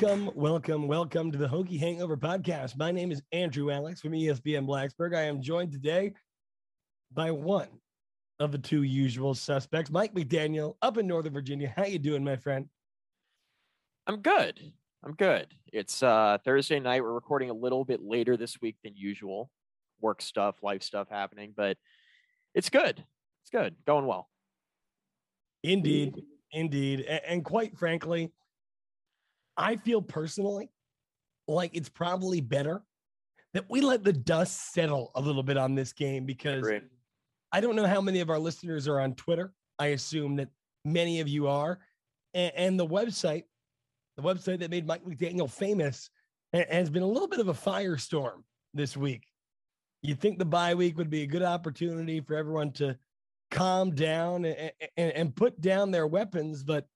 Welcome, welcome, welcome to the Hokie Hangover Podcast. My name is Andrew Alex from ESPN Blacksburg. I am joined today by one of the two usual suspects, Mike McDaniel, up in Northern Virginia. How you doing, my friend? I'm good. I'm good. It's uh, Thursday night. We're recording a little bit later this week than usual. Work stuff, life stuff happening, but it's good. It's good. Going well. Indeed. Indeed. And, and quite frankly, I feel personally like it's probably better that we let the dust settle a little bit on this game because I don't know how many of our listeners are on Twitter. I assume that many of you are. And, and the website, the website that made Mike McDaniel famous, has been a little bit of a firestorm this week. You think the bye week would be a good opportunity for everyone to calm down and, and, and put down their weapons, but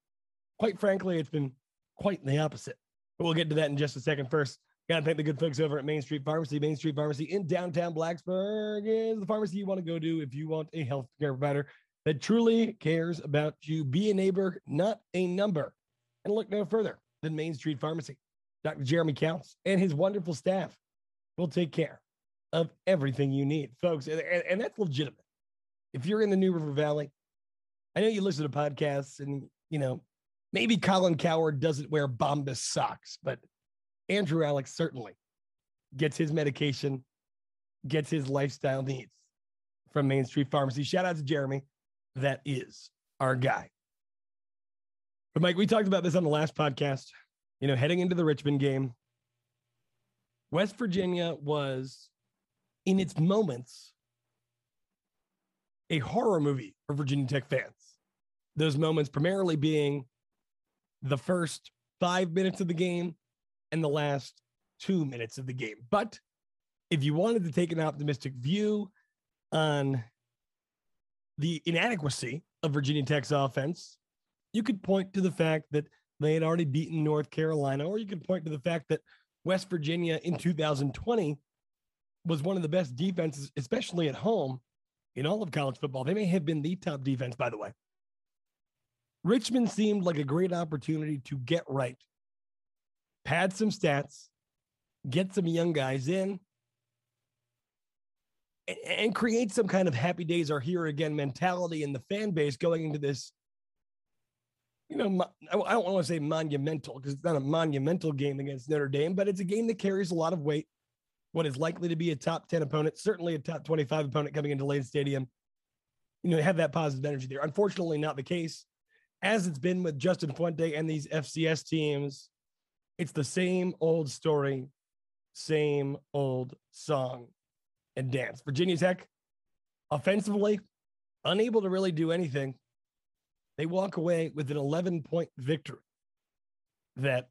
quite frankly, it's been quite the opposite. But we'll get to that in just a second. First, got to thank the good folks over at Main Street Pharmacy. Main Street Pharmacy in downtown Blacksburg is the pharmacy you want to go to if you want a health care provider that truly cares about you. Be a neighbor, not a number. And look no further than Main Street Pharmacy. Dr. Jeremy Counts and his wonderful staff will take care of everything you need, folks. And, and, and that's legitimate. If you're in the New River Valley, I know you listen to podcasts and, you know, maybe Colin Cowherd doesn't wear Bombas socks, but Andrew Alex certainly gets his medication, gets his lifestyle needs from Main Street Pharmacy. Shout out to Jeremy. That is our guy. But Mike, we talked about this on the last podcast. You know, heading into the Richmond game, West Virginia was in its moments a horror movie for Virginia Tech fans. Those moments primarily being the first five minutes of the game and the last two minutes of the game. But if you wanted to take an optimistic view on the inadequacy of Virginia Tech's offense, you could point to the fact that they had already beaten North Carolina, or you could point to the fact that West Virginia in 2020 was one of the best defenses, especially at home in all of college football. They may have been the top defense, by the way. Richmond seemed like a great opportunity to get right, pad some stats, get some young guys in, and, and create some kind of happy days are here again mentality in the fan base going into this you know, I don't want to say monumental because it's not a monumental game against Notre Dame, but it's a game that carries a lot of weight. What is likely to be a top 10 opponent, certainly a top 25 opponent coming into Lane Stadium. You know, have that positive energy there. Unfortunately, not the case. As it's been with Justin Fuente and these FCS teams, it's the same old story, same old song and dance. Virginia Tech, offensively, unable to really do anything they walk away with an 11 point victory that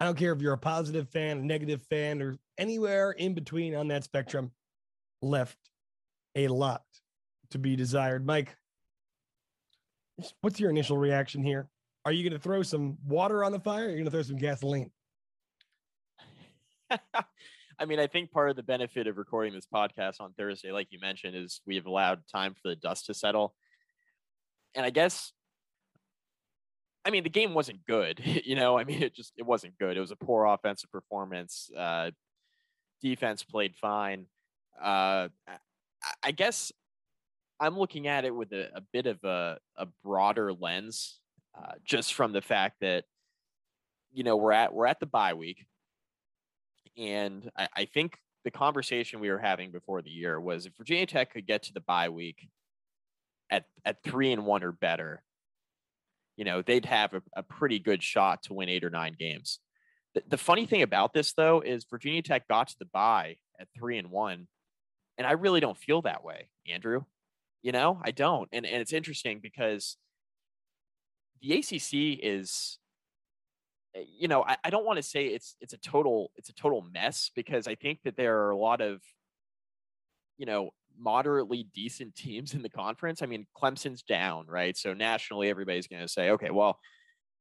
I don't care if you're a positive fan, a negative fan, or anywhere in between on that spectrum, left a lot to be desired. Mike, what's your initial reaction here? Are you going to throw some water on the fire? Or are you going to throw some gasoline? I mean, I think part of the benefit of recording this podcast on Thursday, like you mentioned, is we have allowed time for the dust to settle and I guess I mean, the game wasn't good. You know, I mean, it just it wasn't good. It was a poor offensive performance. Uh, defense played fine. Uh, I guess I'm looking at it with a, a bit of a, a broader lens, uh, just from the fact that you know we're at we're at the bye week, and I, I think the conversation we were having before the year was if Virginia Tech could get to the bye week at at three and one or better, you know, they'd have a, a pretty good shot to win eight or nine games. The, the funny thing about this though is Virginia Tech got to the bye at three and one, and I really don't feel that way, Andrew. You know, I don't, and and it's interesting because the ACC is eh, you know I, I don't want to say it's it's a total it's a total mess because i think that there are a lot of you know moderately decent teams in the conference. I mean, Clemson's down, right? So nationally, everybody's going to say, okay, well,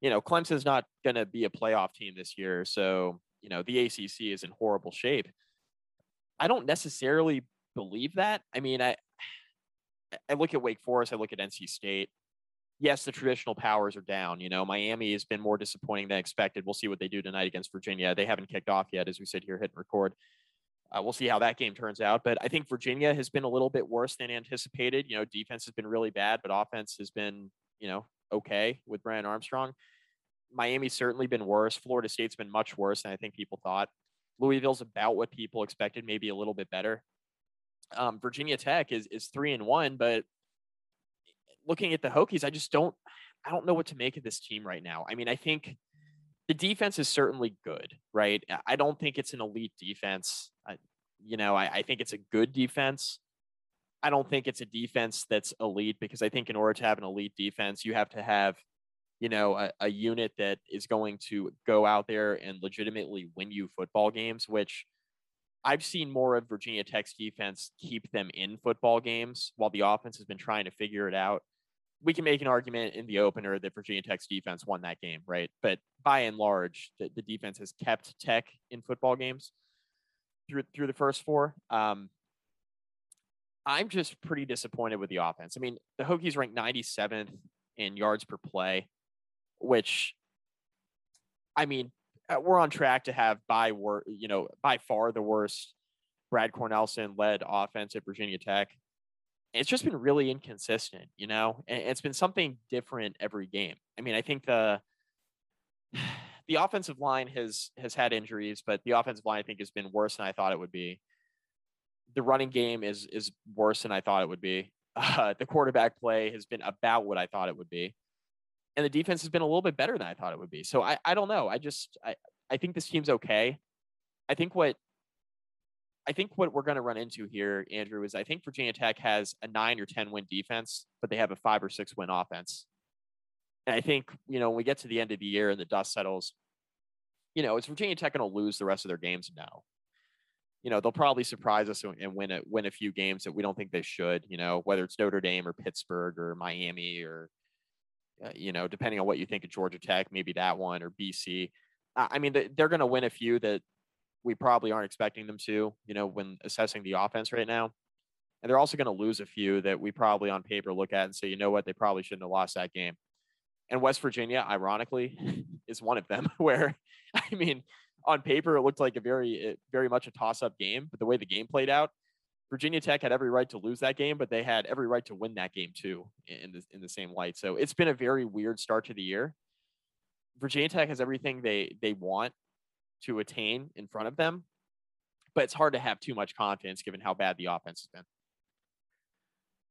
you know, Clemson's not going to be a playoff team this year. So, you know, the ACC is in horrible shape. I don't necessarily believe that. I mean, I, I look at Wake Forest, I look at NC State. yes, the traditional powers are down. You know, Miami has been more disappointing than expected. We'll see what they do tonight against Virginia. They haven't kicked off yet, as we sit here hitting record. Uh, we'll see how that game turns out. But I think Virginia has been a little bit worse than anticipated. You know, defense has been really bad, but offense has been, you know, okay with Brennan Armstrong. Miami's certainly been worse. Florida State's been much worse than I think people thought. Louisville's about what people expected, maybe a little bit better. Um, Virginia Tech is is three and one, but looking at the Hokies, I just don't I don't know what to make of this team right now. I mean, I think the defense is certainly good, right? I don't think it's an elite defense. I, you know, I, I think it's a good defense. I don't think it's a defense that's elite because I think in order to have an elite defense, you have to have, you know, a, a unit that is going to go out there and legitimately win you football games, which I've seen more of Virginia Tech's defense keep them in football games while the offense has been trying to figure it out we can make an argument in the opener that Virginia Tech's defense won that game, right? But by and large, the, the defense has kept Tech in football games through through the first four. Um, I'm just pretty disappointed with the offense. I mean, the Hokies ranked 97th in yards per play, which, I mean, we're on track to have by wor- you know by far the worst Brad Cornelsen led offense at Virginia Tech it's just been really inconsistent, you know, and it's been something different every game. I mean, I think the the offensive line has has had injuries, but the offensive line I think has been worse than I thought it would be. The running game is is worse than I thought it would be. Uh, the quarterback play has been about what I thought it would be, and the defense has been a little bit better than I thought it would be. So I I don't know. I just I I think this team's okay. I think what I think what we're going to run into here, Andrew, is I think Virginia Tech has a nine or 10 win defense, but they have a five or six win offense. And I think, you know, when we get to the end of the year and the dust settles, you know, is Virginia Tech going to lose the rest of their games? No. You know, they'll probably surprise us and win a, win a few games that we don't think they should, you know, whether it's Notre Dame or Pittsburgh or Miami or, uh, you know, depending on what you think of Georgia Tech, maybe that one or BC. I mean, they're going to win a few that we probably aren't expecting them to, you know, when assessing the offense right now. And they're also going to lose a few that we probably on paper look at and say, you know what, they probably shouldn't have lost that game. And West Virginia, ironically, is one of them where, I mean, on paper, it looked like a very, eh, very much a toss up game, but the way the game played out, Virginia Tech had every right to lose that game, but they had every right to win that game too in the, in the same light. So it's been a very weird start to the year. Virginia Tech has everything they they want to attain in front of them. But it's hard to have too much confidence given how bad the offense has been.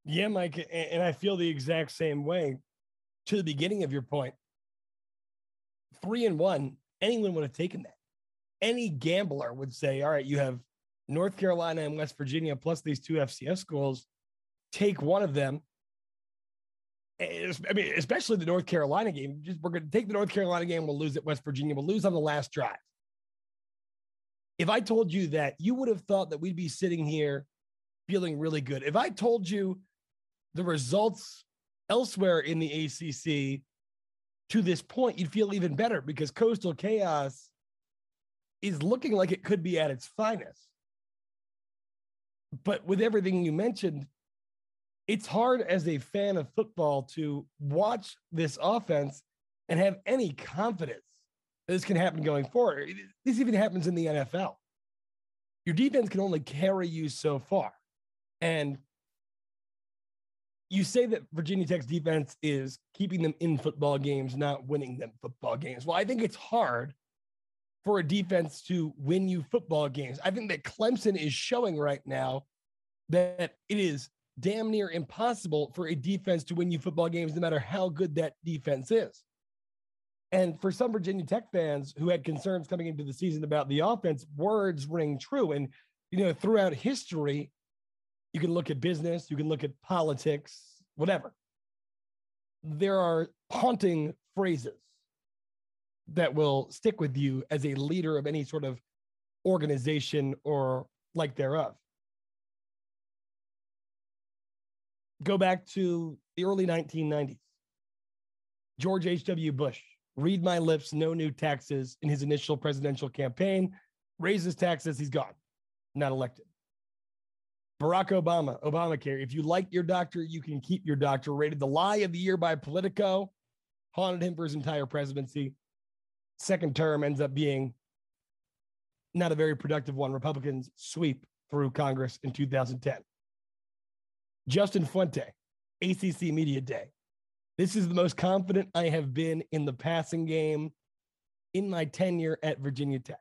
Yeah, Mike, and I feel the exact same way. To the beginning of your point, three and one, anyone would have taken that. Any gambler would say, all right, you have North Carolina and West Virginia plus these two FCS schools. Take one of them. I mean, especially the North Carolina game. Just we're going to take the North Carolina game. We'll lose at West Virginia. We'll lose on the last drive if I told you that, you would have thought that we'd be sitting here feeling really good. If I told you the results elsewhere in the ACC to this point, you'd feel even better because Coastal Chaos is looking like it could be at its finest. But with everything you mentioned, it's hard as a fan of football to watch this offense and have any confidence that this can happen going forward. This even happens in the NFL. Your defense can only carry you so far. And you say that Virginia Tech's defense is keeping them in football games, not winning them football games. Well, I think it's hard for a defense to win you football games. I think that Clemson is showing right now that it is damn near impossible for a defense to win you football games, no matter how good that defense is. And for some Virginia Tech fans who had concerns coming into the season about the offense, words ring true. And, you know, throughout history, you can look at business, you can look at politics, whatever. There are haunting phrases that will stick with you as a leader of any sort of organization or like thereof. Go back to the early 1990s. George H.W. Bush read my lips, no new taxes in his initial presidential campaign, raises taxes, he's gone, not elected. Barack Obama, Obamacare. If you like your doctor, you can keep your doctor. Rated the lie of the year by Politico, haunted him for his entire presidency. Second term ends up being not a very productive one. Republicans sweep through Congress in 2010. Justin Fuente, ACC Media Day. This is the most confident I have been in the passing game in my tenure at Virginia Tech.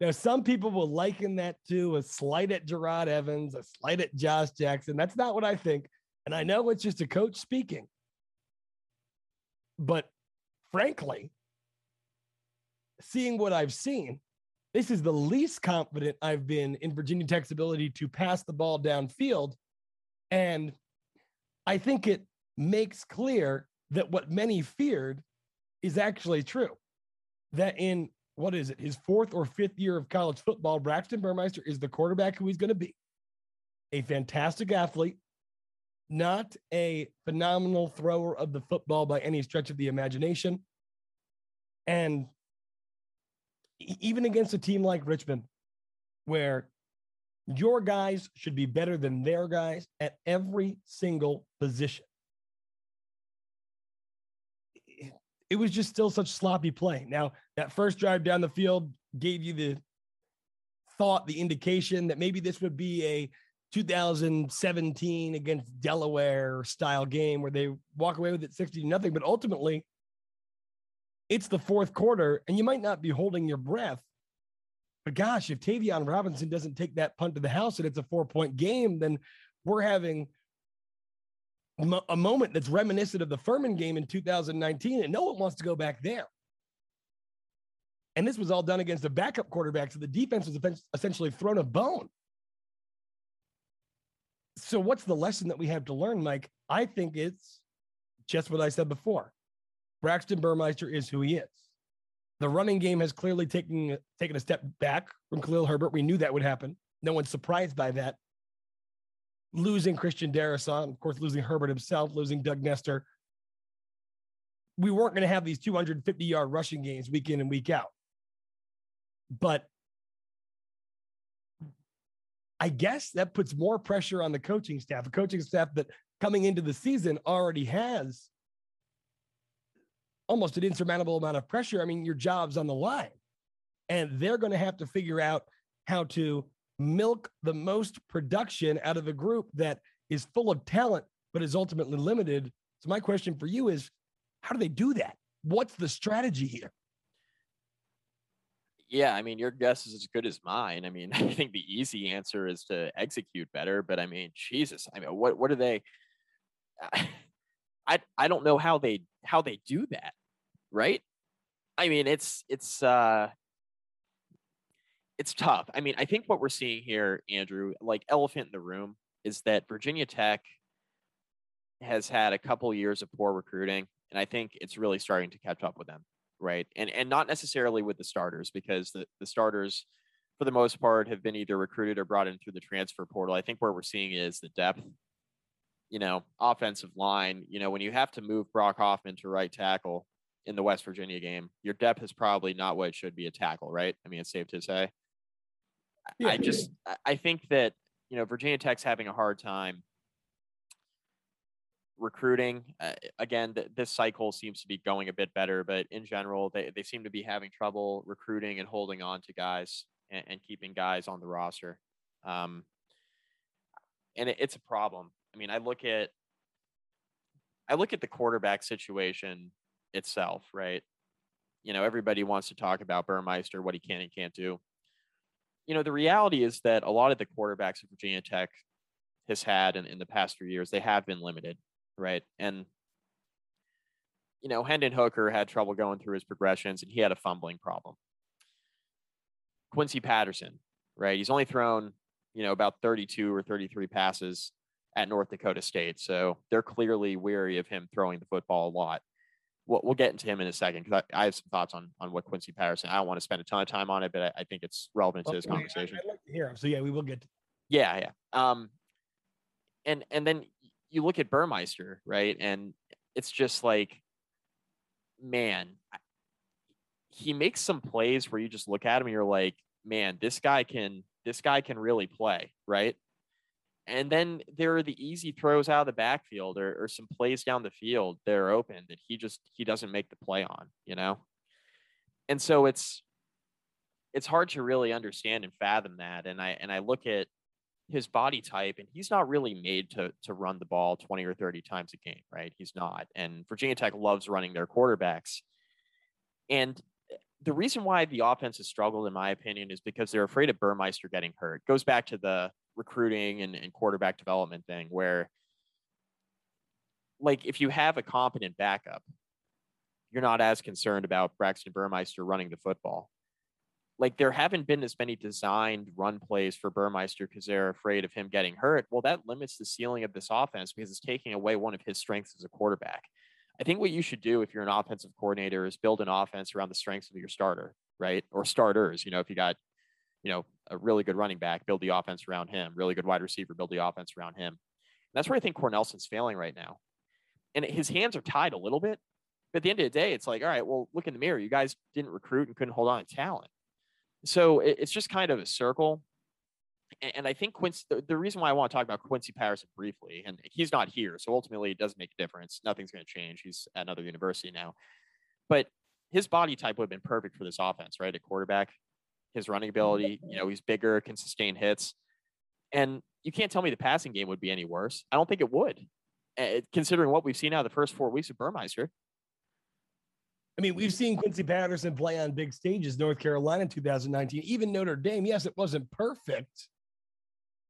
Now, some people will liken that to a slight at Jerod Evans, a slight at Josh Jackson. That's not what I think. And I know it's just a coach speaking. But frankly, seeing what I've seen, this is the least confident I've been in Virginia Tech's ability to pass the ball downfield. And I think it makes clear that what many feared is actually true. That in what is it, his fourth or fifth year of college football, Braxton Burmeister is the quarterback who he's going to be. A fantastic athlete, not a phenomenal thrower of the football by any stretch of the imagination. And even against a team like Richmond, where your guys should be better than their guys at every single position. It was just still such sloppy play. Now, that first drive down the field gave you the thought, the indication that maybe this would be a 2017 against Delaware style game where they walk away with it 60 to nothing. But ultimately, it's the fourth quarter, and you might not be holding your breath. But gosh, if Tayvion Robinson doesn't take that punt to the house and it's a four point game, then we're having a moment that's reminiscent of the Furman game in 2019, and no one wants to go back there. And this was all done against a backup quarterback, so the defense was essentially thrown a bone. So, what's the lesson that we have to learn, Mike? I think it's just what I said before. Braxton Burmeister is who he is. The running game has clearly taken, taken a step back from Khalil Herbert. We knew that would happen. No one's surprised by that. Losing Christian Darrisaw, of course, losing Herbert himself, losing Doug Nester. We weren't going to have these 250 yard rushing games week in and week out. But I guess that puts more pressure on the coaching staff, a coaching staff that coming into the season already has almost an insurmountable amount of pressure. I mean, your job's on the line, and they're going to have to figure out how to milk the most production out of a group that is full of talent but is ultimately limited. So my question for you is, how do they do that? What's the strategy here? Yeah, I mean, your guess is as good as mine. I mean, I think the easy answer is to execute better, but I mean, Jesus, I mean, what what do they? I I don't know how they how they do that, right? I mean, it's it's uh it's tough. I mean, I think what we're seeing here, Andrew, like elephant in the room, is that Virginia Tech has had a couple years of poor recruiting, and I think it's really starting to catch up with them, right? And and not necessarily with the starters, because the, the starters, for the most part, have been either recruited or brought in through the transfer portal. I think where we're seeing is the depth you know, offensive line, you know, when you have to move Brock Hoffman to right tackle in the West Virginia game, your depth is probably not what it should be a tackle, right? I mean, it's safe to say. Yeah. I just, I think that, you know, Virginia Tech's having a hard time recruiting. Uh, again, th- this cycle seems to be going a bit better, but in general, they, they seem to be having trouble recruiting and holding on to guys and, and keeping guys on the roster. Um, and it, it's a problem. I mean, I look at I look at the quarterback situation itself, right? You know, everybody wants to talk about Burmeister, what he can and can't do. You know, the reality is that a lot of the quarterbacks of Virginia Tech has had in, in the past few years, they have been limited, right? And you know, Hendon Hooker had trouble going through his progressions and he had a fumbling problem. Quincy Patterson, right? He's only thrown, you know, about 32 or 33 passes at North Dakota State. So they're clearly weary of him throwing the football a lot. We'll, we'll get into him in a second because I, I, have some thoughts on on what Quincy Patterson. I don't want to spend a ton of time on it, but I, I think it's relevant well, to this conversation. I, would like to hear him. So yeah, we will get. To- yeah, yeah. Um, and and then you look at Burmeister, right? And it's just like, man, he makes some plays where you just look at him and you're like, man, this guy can this guy can really play, right? And then there are the easy throws out of the backfield or, or some plays down the field that are open that he just he doesn't make the play on, you know? And so it's it's hard to really understand and fathom that. And I and I look at his body type and he's not really made to to run the ball 20 or 30 times a game, right? He's not. And Virginia Tech loves running their quarterbacks. And eh, the reason why the offense has struggled, in my opinion, is because they're afraid of Burmeister getting hurt. It goes back to the recruiting and, and quarterback development thing where like if you have a competent backup, you're not as concerned about Braxton Burmeister running the football. Like there haven't been as many designed run plays for Burmeister because they're afraid of him getting hurt. Well, that limits the ceiling of this offense because it's taking away one of his strengths as a quarterback. I think what you should do if you're an offensive coordinator is build an offense around the strengths of your starter, right? Or starters. You know, if you got you know, a really good running back, build the offense around him, really good wide receiver, build the offense around him. And that's where I think Cornelsen's failing right now. And his hands are tied a little bit. But at the end of the day, it's like, all right, well, look in the mirror. You guys didn't recruit and couldn't hold on to talent. So it's just kind of a circle. And I think Quincy, the reason why I want to talk about Quincy Patterson briefly, and he's not here. So ultimately, it doesn't make a difference. Nothing's going to change. He's at another university now. But his body type would have been perfect for this offense, right? At quarterback, his running ability. You know, he's bigger, can sustain hits. And you can't tell me the passing game would be any worse. I don't think it would, uh, considering what we've seen out of the first four weeks of Burmeister. I mean, we've seen Quincy Patterson play on big stages, North Carolina in 2019, even Notre Dame. Yes, it wasn't perfect.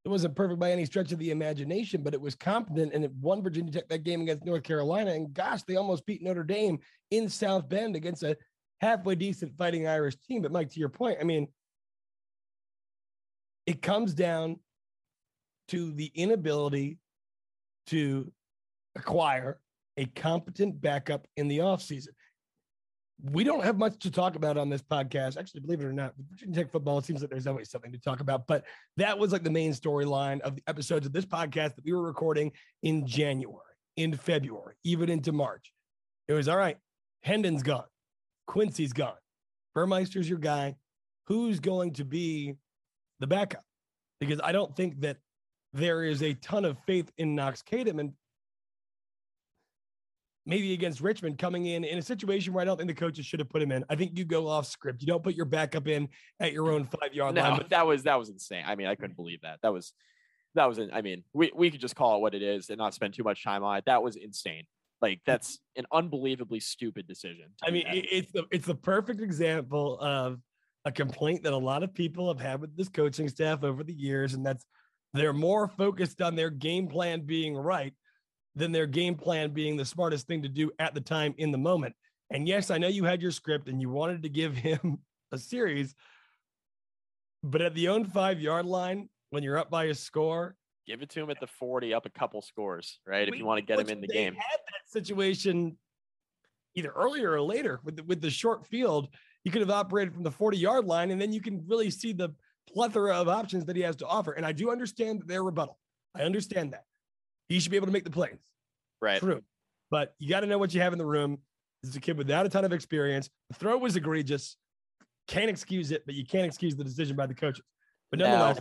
It wasn't perfect by any stretch of the imagination, but it was competent and it won Virginia Tech that game against North Carolina. And gosh, they almost beat Notre Dame in South Bend against a halfway decent fighting Irish team. But Mike, to your point, I mean, it comes down to the inability to acquire a competent backup in the offseason. We don't have much to talk about on this podcast. Actually, believe it or not, Virginia Tech football, it seems like there's always something to talk about. But that was like the main storyline of the episodes of this podcast that we were recording in January, in February, even into March. It was all right. Hendon's gone. Quincy's gone. Burmeister's your guy. Who's going to be the backup because I don't think that there is a ton of faith in Knox Kadum and maybe against Richmond coming in in a situation where I don't think the coaches should have put him in. I think you go off script. You don't put your backup in at your own five yard no, line. But that was that was insane. I mean, I couldn't believe that. That was that was I mean, we we could just call it what it is and not spend too much time on it. That was insane. Like that's an unbelievably stupid decision. I mean, it's the it's the perfect example of a complaint that a lot of people have had with this coaching staff over the years, and that's they're more focused on their game plan being right than their game plan being the smartest thing to do at the time in the moment. And yes, I know you had your script and you wanted to give him a series, but at the own five yard line, when you're up by a score, give it to him at the 40, up a couple scores, right? We, if you want to get him in the game. Had that situation either earlier or later with the, with the short field you could have operated from the 40 yard line, and then you can really see the plethora of options that he has to offer. And I do understand their rebuttal. I understand that. He should be able to make the plays. Right. True. But you got to know what you have in the room. This is a kid without a ton of experience. The throw was egregious. Can't excuse it, but you can't excuse the decision by the coaches. But nonetheless.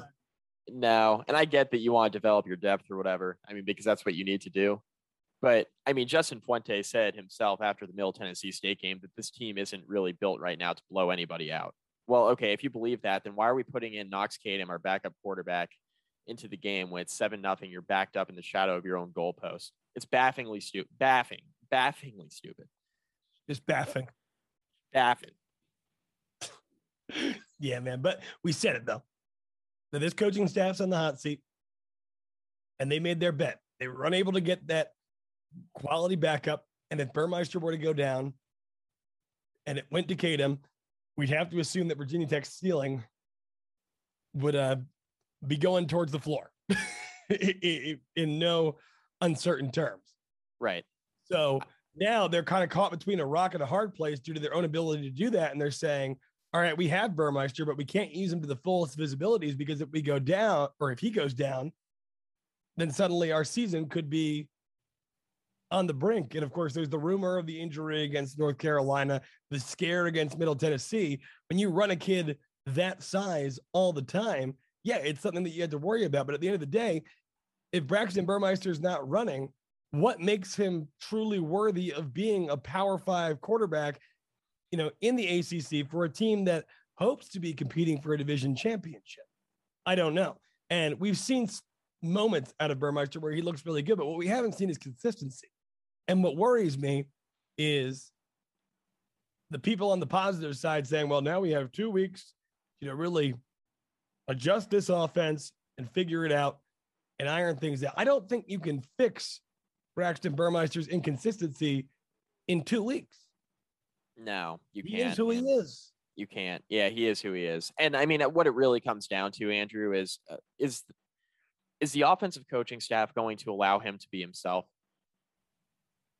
No, no. And I get that you want to develop your depth or whatever. I mean, because that's what you need to do. But I mean, Justin Fuente said himself after the Middle Tennessee State game that this team isn't really built right now to blow anybody out. Well, okay, if you believe that, then why are we putting in Knox Kadum, our backup quarterback, into the game when it's seven nothing? You're backed up in the shadow of your own goalpost. It's baffingly stupid. Baffing, baffingly stupid. Just baffing. Baffing. yeah, man. But we said it though. That this coaching staff's on the hot seat, and they made their bet. They were unable to get that quality backup. And if Burmeister were to go down and it went to Kadum, we'd have to assume that Virginia Tech's ceiling would uh, be going towards the floor in no uncertain terms. Right. So now they're kind of caught between a rock and a hard place due to their own ability to do that. And they're saying, all right, we have Burmeister, but we can't use him to the fullest visibilities because if we go down or if he goes down, then suddenly our season could be on the brink. And of course, there's the rumor of the injury against North Carolina, the scare against Middle Tennessee. When you run a kid that size all the time, yeah, it's something that you had to worry about. But at the end of the day, if Braxton Burmeister is not running, what makes him truly worthy of being a power five quarterback, you know, in the ACC for a team that hopes to be competing for a division championship? I don't know. And we've seen moments out of Burmeister where he looks really good, but what we haven't seen is consistency. And what worries me is the people on the positive side saying, well, now we have two weeks, you know, really adjust this offense and figure it out and iron things out. I don't think you can fix Braxton Burmeister's inconsistency in two weeks. No, you he can't. He is who he is. You can't. Yeah, he is who he is. And I mean, what it really comes down to, Andrew, is uh, is is the offensive coaching staff going to allow him to be himself?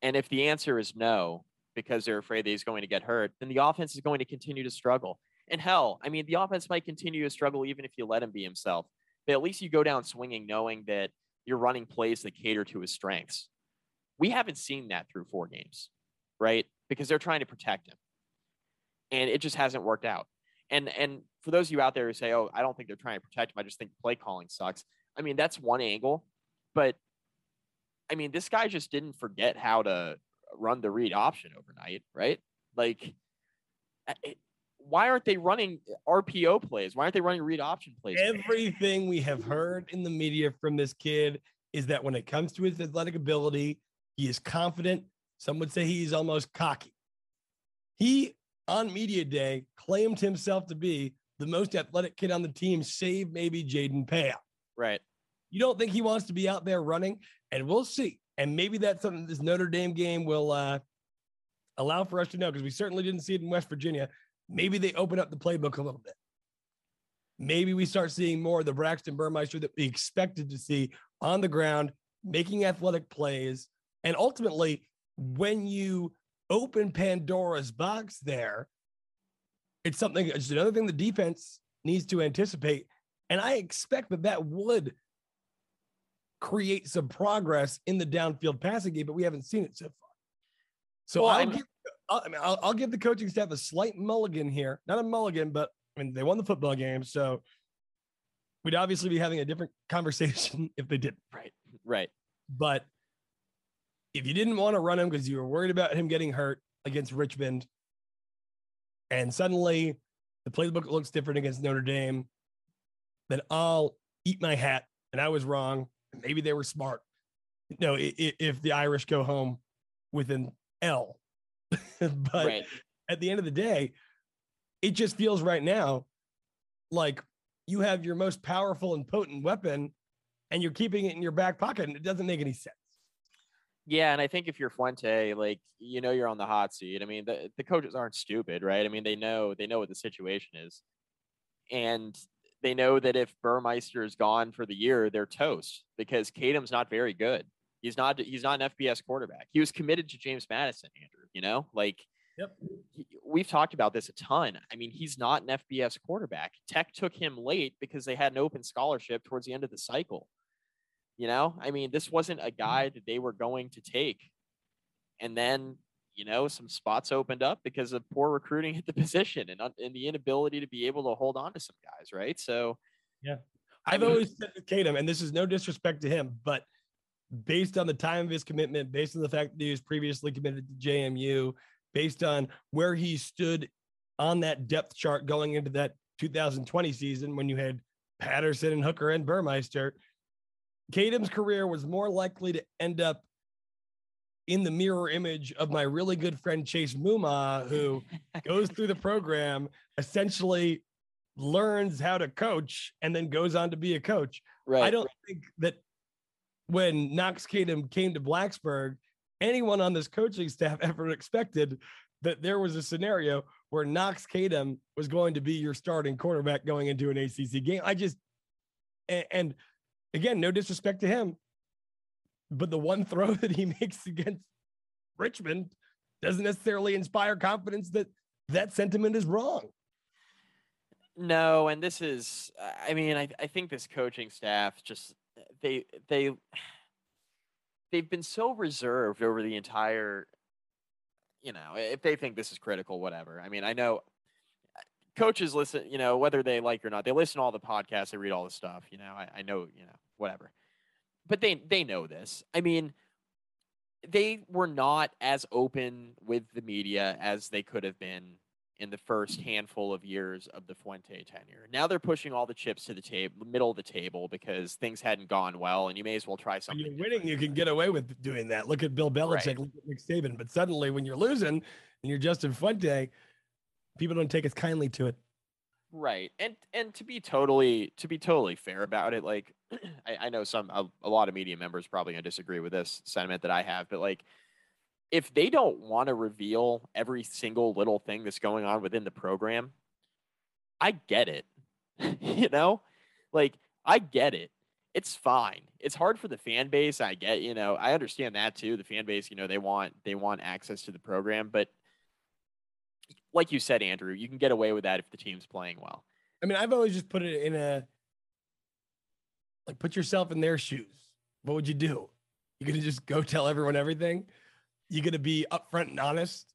And if the answer is no, because they're afraid that he's going to get hurt, then the offense is going to continue to struggle. And hell, I mean, the offense might continue to struggle even if you let him be himself. But at least you go down swinging knowing that you're running plays that cater to his strengths. We haven't seen that through four games, right? Because they're trying to protect him. And it just hasn't worked out. And and for those of you out there who say, "Oh, I don't think they're trying to protect him. I just think play calling sucks." I mean, that's one angle, but I mean, this guy just didn't forget how to run the read option overnight, right? Like, it, why aren't they running RPO plays? Why aren't they running read option plays? Everything we have heard in the media from this kid is that when it comes to his athletic ability, he is confident. Some would say he's almost cocky. He, on media day, claimed himself to be the most athletic kid on the team, save maybe Jaden Payoute. Right. You don't think he wants to be out there running? And we'll see. And maybe that's something this Notre Dame game will uh, allow for us to know because we certainly didn't see it in West Virginia. Maybe they open up the playbook a little bit. Maybe we start seeing more of the Braxton Burmeister that we expected to see on the ground, making athletic plays. And ultimately, when you open Pandora's box there, it's something, it's another thing the defense needs to anticipate. And I expect that that would create some progress in the downfield passing game, but we haven't seen it so far. So Well, I'll, give, I'll, I mean, I'll, I'll give the coaching staff a slight mulligan here. Not a mulligan, but I mean, they won the football game. So we'd obviously be having a different conversation if they didn't. Right. Right. But if you didn't want to run him because you were worried about him getting hurt against Richmond, and suddenly the playbook looks different against Notre Dame, then I'll eat my hat. And I was wrong. Maybe they were smart. No, i- i- if the Irish go home with an L, but right. at the end of the day, it just feels right now like you have your most powerful and potent weapon and you're keeping it in your back pocket and it doesn't make any sense. Yeah, and I think if you're Fuente, like you know you're on the hot seat. I mean, the, the coaches aren't stupid, right? I mean, they know they know what the situation is. And they know that if Burmeister is gone for the year, they're toast because Kadum's not very good. He's not he's not an FBS quarterback. He was committed to James Madison, Andrew, you know? Like Yep. he- we've talked about this a ton. I mean, he's not an FBS quarterback. Tech took him late because they had an open scholarship towards the end of the cycle. You know, I mean, this wasn't a guy mm-hmm. that they were going to take. And then, you know, some spots opened up because of poor recruiting at the position and, and the inability to be able to hold on to some guys, right? So, yeah, I've always said with Kadum, and this is no disrespect to him, but based on the time of his commitment, based on the fact that he was previously committed to JMU, based on where he stood on that depth chart going into that 2020 season when you had Patterson and Hooker and Burmeister, Kadum's career was more likely to end up in the mirror image of my really good friend Chase Muma, who goes through the program, essentially learns how to coach, and then goes on to be a coach. right. I don't think that when Knox Kadum came to Blacksburg, anyone on this coaching staff ever expected that there was a scenario where Knox Kadum was going to be your starting quarterback going into an ACC game. I just, and, and again, no disrespect to him, but the one throw that he makes against Richmond doesn't necessarily inspire confidence that that sentiment is wrong. No, and this is I mean, I I think this coaching staff just they they they've been so reserved over the entire you know, if they think this is critical, whatever. I mean, I know uh, coaches listen, you know, whether they like or not, they listen to all the podcasts, they read all the stuff, you know. I, I know, you know, whatever. But they they know this. I mean, they were not as open with the media as they could have been in the first handful of years of the Fuente tenure. Now they're pushing all the chips to the table, middle of the table, because things hadn't gone well, and you may as well try something. When you're winning, you can get away with doing that. Look at Bill Belichick, right. look at Nick Saban. But suddenly, when you're losing and you're Justin Fuente, people don't take as kindly to it. Right, and and to be totally to be totally fair about it, like I, I know some a, a lot of media members probably gonna disagree with this sentiment that I have, but like if they don't want to reveal every single little thing that's going on within the program, I get it. you know, like I get it. It's fine. It's hard for the fan base. I get, you know, I understand that too. The fan base, you know, they want they want access to the program, but like you said, Andrew, you can get away with that if the team's playing well. I mean, I've always just put it in a like put yourself in their shoes. What would you do? You're gonna just go tell everyone everything? You're gonna be upfront and honest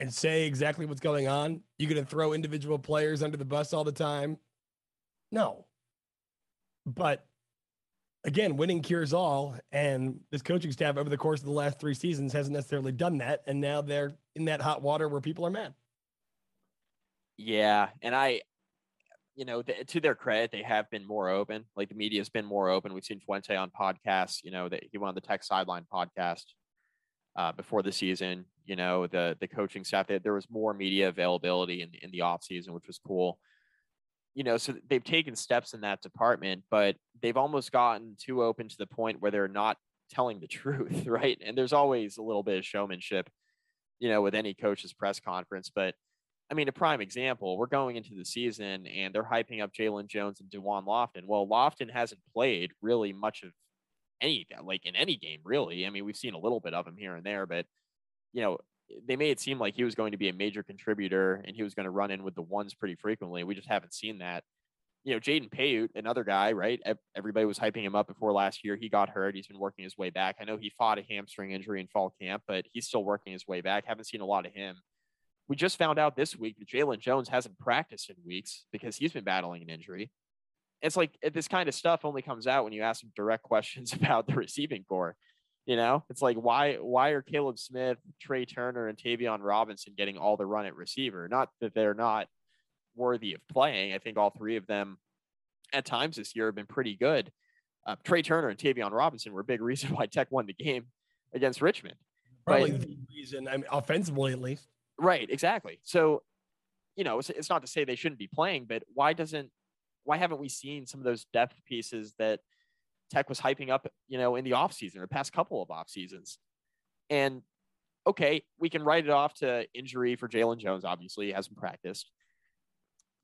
and say exactly what's going on? You're gonna throw individual players under the bus all the time? No. But again, winning cures all, and this coaching staff over the course of the last three seasons hasn't necessarily done that, and now they're in that hot water where people are mad. Yeah, and I, you know, th- to their credit, they have been more open. Like the media has been more open. We've seen Fuente on podcasts. You know, that he went on the Tech Sideline podcast uh, before the season. You know, the the coaching staff. They, there was more media availability in in the off season, which was cool. You know, so they've taken steps in that department, but they've almost gotten too open to the point where they're not telling the truth, right? And there's always a little bit of showmanship, you know, with any coach's press conference, but I mean, a prime example, we're going into the season and they're hyping up Jalen Jones and Da'Wain Lofton. Well, Lofton hasn't played really much of any, like in any game, really. I mean, we've seen a little bit of him here and there, but, you know, they made it seem like he was going to be a major contributor and he was going to run in with the ones pretty frequently. We just haven't seen that. You know, Jaden Payoute, another guy, right? Everybody was hyping him up before last year. He got hurt. He's been working his way back. I know he fought a hamstring injury in fall camp, but he's still working his way back. Haven't seen a lot of him. We just found out this week that Jalen Jones hasn't practiced in weeks because he's been battling an injury. It's like this kind of stuff only comes out when you ask them direct questions about the receiving corps. You know, it's like why why are Caleb Smith, Tre Turner, and Tayvion Robinson getting all the run at receiver? Not that they're not worthy of playing. I think all three of them at times this year have been pretty good. Uh, Tre Turner and Tayvion Robinson were a big reason why Tech won the game against Richmond. Probably but, the reason, I mean, offensively at least. Right, exactly. So, you know, it's, it's not to say they shouldn't be playing, but why doesn't why haven't we seen some of those depth pieces that Tech was hyping up, you know, in the offseason or past couple of off seasons? And okay, we can write it off to injury for Jalen Jones. Obviously, he hasn't practiced.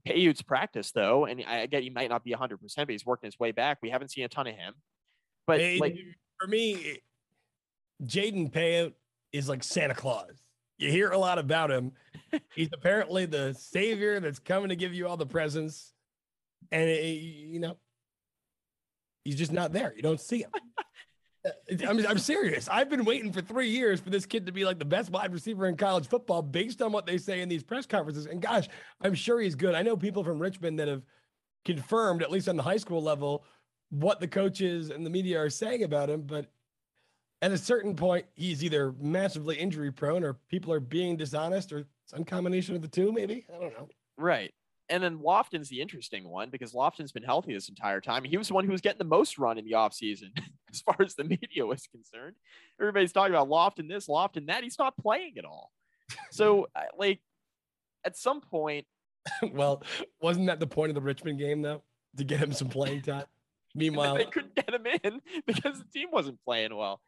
Payoute's practice though, and I get he might not be 100, percent but he's working his way back. We haven't seen a ton of him. But hey, like for me, Jaden Payoute is like Santa Claus you hear a lot about him. He's apparently the savior that's coming to give you all the presents, and it, you know, he's just not there. You don't see him. Uh, I'm, I'm serious. I've been waiting for three years for this kid to be like the best wide receiver in college football based on what they say in these press conferences. And gosh, I'm sure he's good. I know people from Richmond that have confirmed, at least on the high school level, what the coaches and the media are saying about him. But at a certain point, he's either massively injury prone or people are being dishonest or some combination of the two, maybe. I don't know. Right. And then Lofton's the interesting one because Lofton's been healthy this entire time. He was the one who was getting the most run in the offseason as far as the media was concerned. Everybody's talking about Lofton this, Lofton that. He's not playing at all. So, like, at some point. well, wasn't that the point of the Richmond game, though? To get him some playing time? Meanwhile, they couldn't get him in because the team wasn't playing well.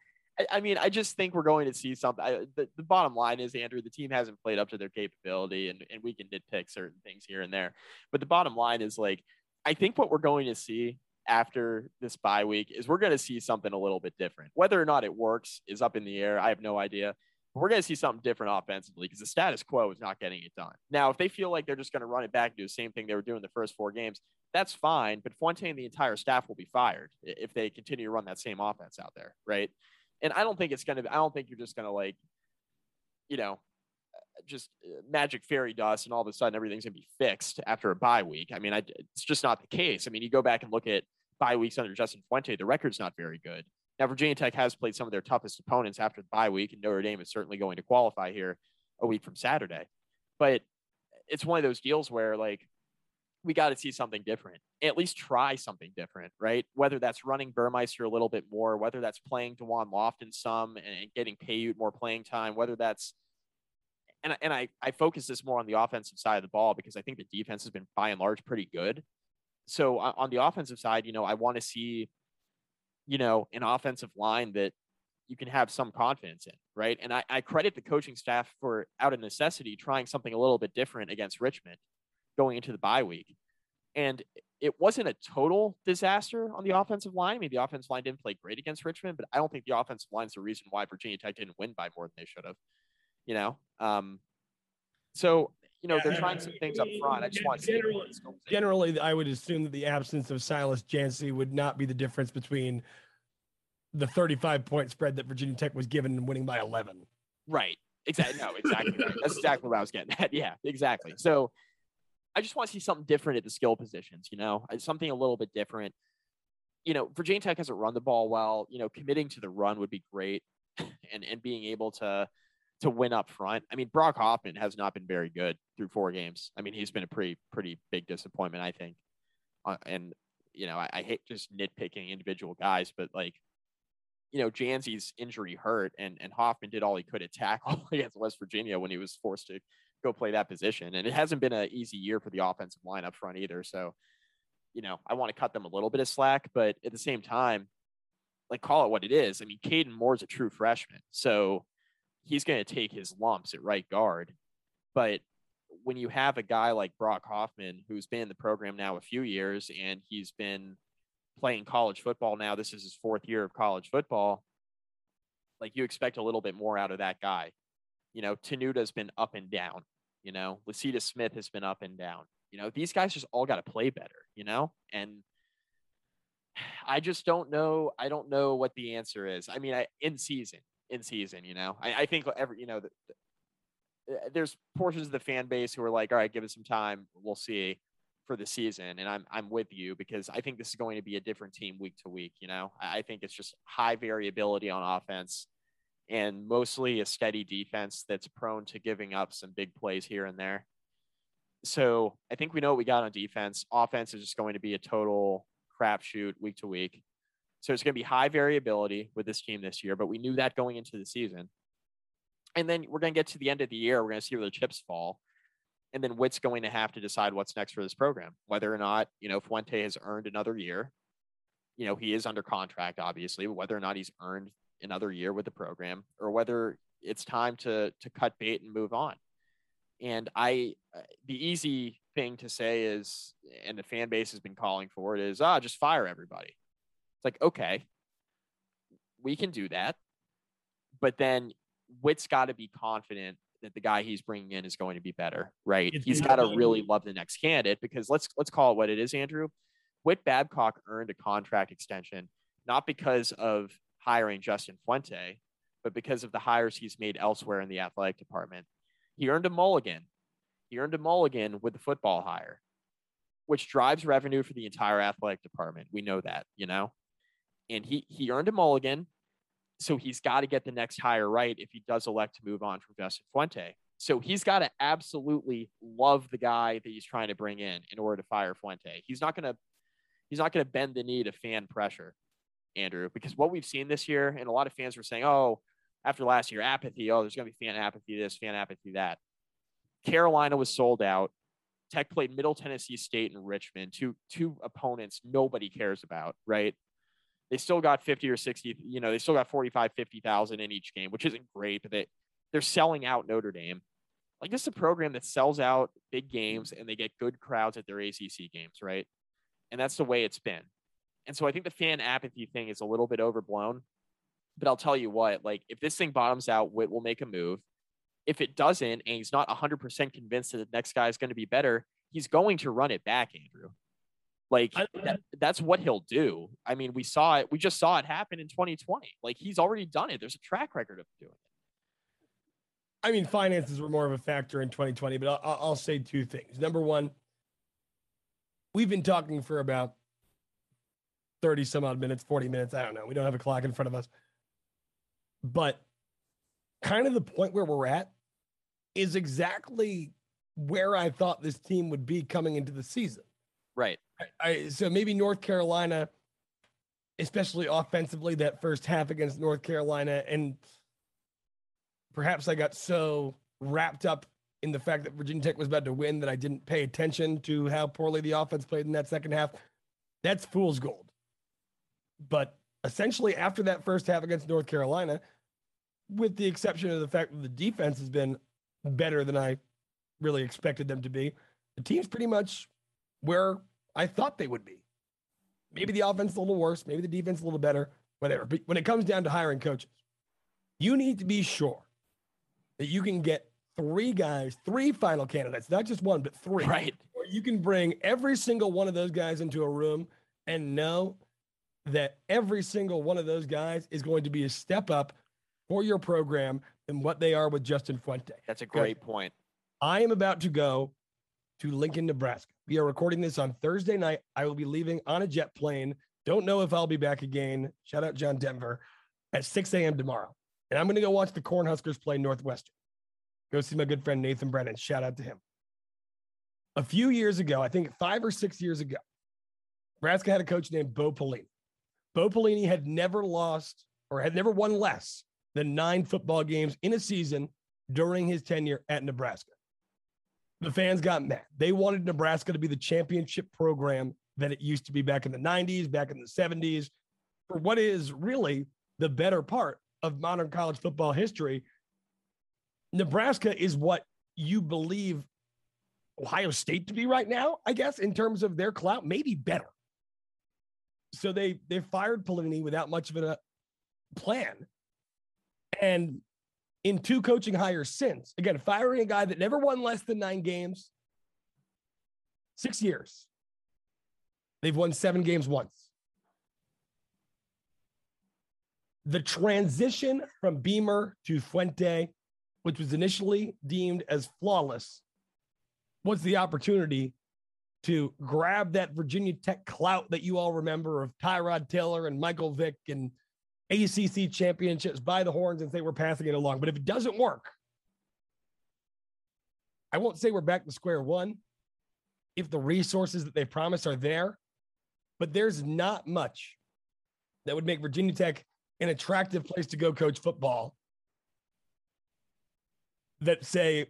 I mean, I just think we're going to see something. I, the, the bottom line is, Andrew, the team hasn't played up to their capability, and, and we can nitpick certain things here and there. But the bottom line is, like, I think what we're going to see after this bye week is we're going to see something a little bit different. Whether or not it works is up in the air. I have no idea. But we're going to see something different offensively because the status quo is not getting it done. Now, if they feel like they're just going to run it back and do the same thing they were doing the first four games, that's fine. But Fuente and the entire staff will be fired if they continue to run that same offense out there, right? And I don't think it's gonna. I don't think you're just gonna like, you know, just uh, magic fairy dust and all of a sudden everything's gonna be fixed after a bye week. I mean, I, it's just not the case. I mean, you go back and look at bye weeks under Justin Fuente, the record's not very good. Now, Virginia Tech has played some of their toughest opponents after the bye week, and Notre Dame is certainly going to qualify here a week from Saturday. But it's one of those deals where, like, we got to see something different. At least try something different, right? Whether that's running Burmester a little bit more, whether that's playing Da'Wain Lofton some and, and getting Payoute more playing time, whether that's and and I I focus this more on the offensive side of the ball because I think the defense has been by and large pretty good. So uh, on the offensive side, you know, I want to see, you know, an offensive line that you can have some confidence in, right? And I, I credit the coaching staff for out of necessity trying something a little bit different against Richmond going into the bye week. And it wasn't a total disaster on the offensive line. I mean, the offensive line didn't play great against Richmond, but I don't think the offensive line is the reason why Virginia Tech didn't win by more than they should have. You know, um, so you know they're trying some things up front. I just want to generally, generally, I would assume that the absence of Silas Dzansi would not be the difference between the 35 point spread that Virginia Tech was given and winning by 11. Right. Exactly. No, exactly. Right. That's exactly what I was getting at. Yeah, exactly. So I just want to see something different at the skill positions, you know, something a little bit different. You know, Virginia Tech hasn't run the ball well. You know, committing to the run would be great and, and being able to to win up front. I mean, Brock Hoffman has not been very good through four games. I mean, he's been a pretty pretty big disappointment, I think. Uh, and you know, I, I, hate just nitpicking individual guys, but like, you know, Dzansi's injury hurt, and and Hoffman did all he could at tackle against West Virginia when he was forced to go play that position. And it hasn't been an easy year for the offensive line up front either. So, you know, I want to cut them a little bit of slack, but at the same time, like call it what it is. I mean, Kaden Moore's a true freshman, so he's going to take his lumps at right guard. But when you have a guy like Brock Hoffman, who's been in the program now a few years and he's been playing college football now, this is his fourth year of college football. Like you expect a little bit more out of that guy. You know, Tenuta's been up and down. You know, Lecitus Smith has been up and down. You know, these guys just all got to play better, you know? And I just don't know. I don't know what the answer is. I mean, I, in season, in season. You know, I, I think every you know the, the, uh, there's portions of the fan base who are like, all right, give it some time, we'll see for the season. And I'm I'm with you because I think this is going to be a different team week to week. You know, I, I think it's just high variability on offense and mostly a steady defense that's prone to giving up some big plays here and there. So I think we know what we got on defense. Offense is just going to be a total crapshoot week to week. So it's going to be high variability with this team this year, but we knew that going into the season. And then we're going to get to the end of the year. We're going to see where the chips fall. And then Whit's going to have to decide what's next for this program, whether or not, you know, Fuente has earned another year. You know, he is under contract, obviously, but whether or not he's earned another year with the program or whether it's time to to cut bait and move on. And I, uh, the easy thing to say is, and the fan base has been calling for it is, ah, just fire everybody. It's like, okay, we can do that. But then Whit's got to be confident that the guy he's bringing in is going to be better, right? It's he's got to really love the next candidate because let's let's call it what it is, Andrew. Whit Babcock earned a contract extension not because of hiring Justin Fuente, but because of the hires he's made elsewhere in the athletic department. He earned a mulligan. He earned a mulligan with the football hire, which drives revenue for the entire athletic department. We know that, you know and he he earned a mulligan, so he's got to get the next hire right if he does elect to move on from Justin Fuente. So he's got to absolutely love the guy that he's trying to bring in in order to fire Fuente. He's not gonna he's not gonna bend the knee to fan pressure, Andrew, because what we've seen this year, and a lot of fans were saying, oh, after last year, apathy. Oh, there's gonna be fan apathy. This fan apathy that. Carolina was sold out. Tech played Middle Tennessee State and Richmond, two two opponents nobody cares about, right? they still got 50 or 60, you know, they still got 45, 50,000 in each game, which isn't great, but they, they're selling out Notre Dame. Like this is a program that sells out big games and they get good crowds at their ACC games, right? And that's the way it's been. And so I think the fan apathy thing is a little bit overblown. But I'll tell you what, like if this thing bottoms out, Whit will make a move. If it doesn't, and he's not 100% convinced that the next guy is going to be better, he's going to run it back, Andrew. Like that, that's what he'll do. I mean, we saw it. We just saw it happen in 2020. Like he's already done it. There's a track record of doing it. I mean, finances were more of a factor in 2020, but I'll, I'll say two things. Number one, we've been talking for about 30 some odd minutes, 40 minutes. I don't know. We don't have a clock in front of us. But kind of the point where we're at is exactly where I thought this team would be coming into the season. Right. I, I, so maybe North Carolina, especially offensively, that first half against North Carolina, and perhaps I got so wrapped up in the fact that Virginia Tech was about to win that I didn't pay attention to how poorly the offense played in that second half. That's fool's gold. But essentially, after that first half against North Carolina, with the exception of the fact that the defense has been better than I really expected them to be, the team's pretty much where I thought they would be. Maybe the offense a little worse, maybe the defense a little better, whatever. But when it comes down to hiring coaches, you need to be sure that you can get three guys, three final candidates, not just one, but three. Right. Or you can bring every single one of those guys into a room and know that every single one of those guys is going to be a step up for your program than what they are with Justin Fuente. That's a great point. I am about to go to Lincoln, Nebraska. We are recording this on Thursday night. I will be leaving on a jet plane. Don't know if I'll be back again. Shout out John Denver at 6 a.m. tomorrow. And I'm going to go watch the Cornhuskers play Northwestern. Go see my good friend Nathan Brennan. Shout out to him. A few years ago, I think five or six years ago, Nebraska had a coach named Bo Pelini. Bo Pelini had never lost or had never won less than nine football games in a season during his tenure at Nebraska. The fans got mad. They wanted Nebraska to be the championship program that it used to be back in the 90s, back in the 70s, for what is really the better part of modern college football history. Nebraska is what you believe Ohio State to be right now, I guess, in terms of their clout, maybe better. So they they fired Pelini without much of a plan. And in two coaching hires since, again, firing a guy that never won less than nine games, six years. They've won seven games once. The transition from Beamer to Fuente, which was initially deemed as flawless, was the opportunity to grab that Virginia Tech clout that you all remember of Tyrod Taylor and Michael Vick and ACC championships by the horns and say we're passing it along. But if it doesn't work, I won't say we're back to square one if the resources that they promised are there, but there's not much that would make Virginia Tech an attractive place to go coach football that say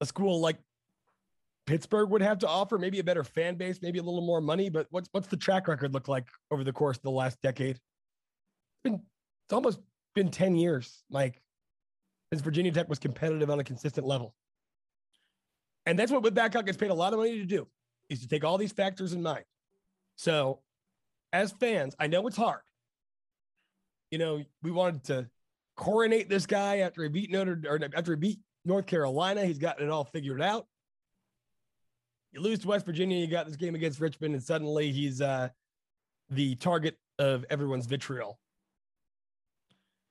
a school like Pittsburgh would have to offer maybe a better fan base, maybe a little more money. But what's what's the track record look like over the course of the last decade? It's been it's almost been 10 years, Mike, since Virginia Tech was competitive on a consistent level. And that's what Babcock gets paid a lot of money to do, is to take all these factors in mind. So as fans, I know it's hard. You know, we wanted to coronate this guy after he beat Notre or after he beat North Carolina. He's gotten it all figured out. You lose to West Virginia, you got this game against Richmond, and suddenly he's uh, the target of everyone's vitriol.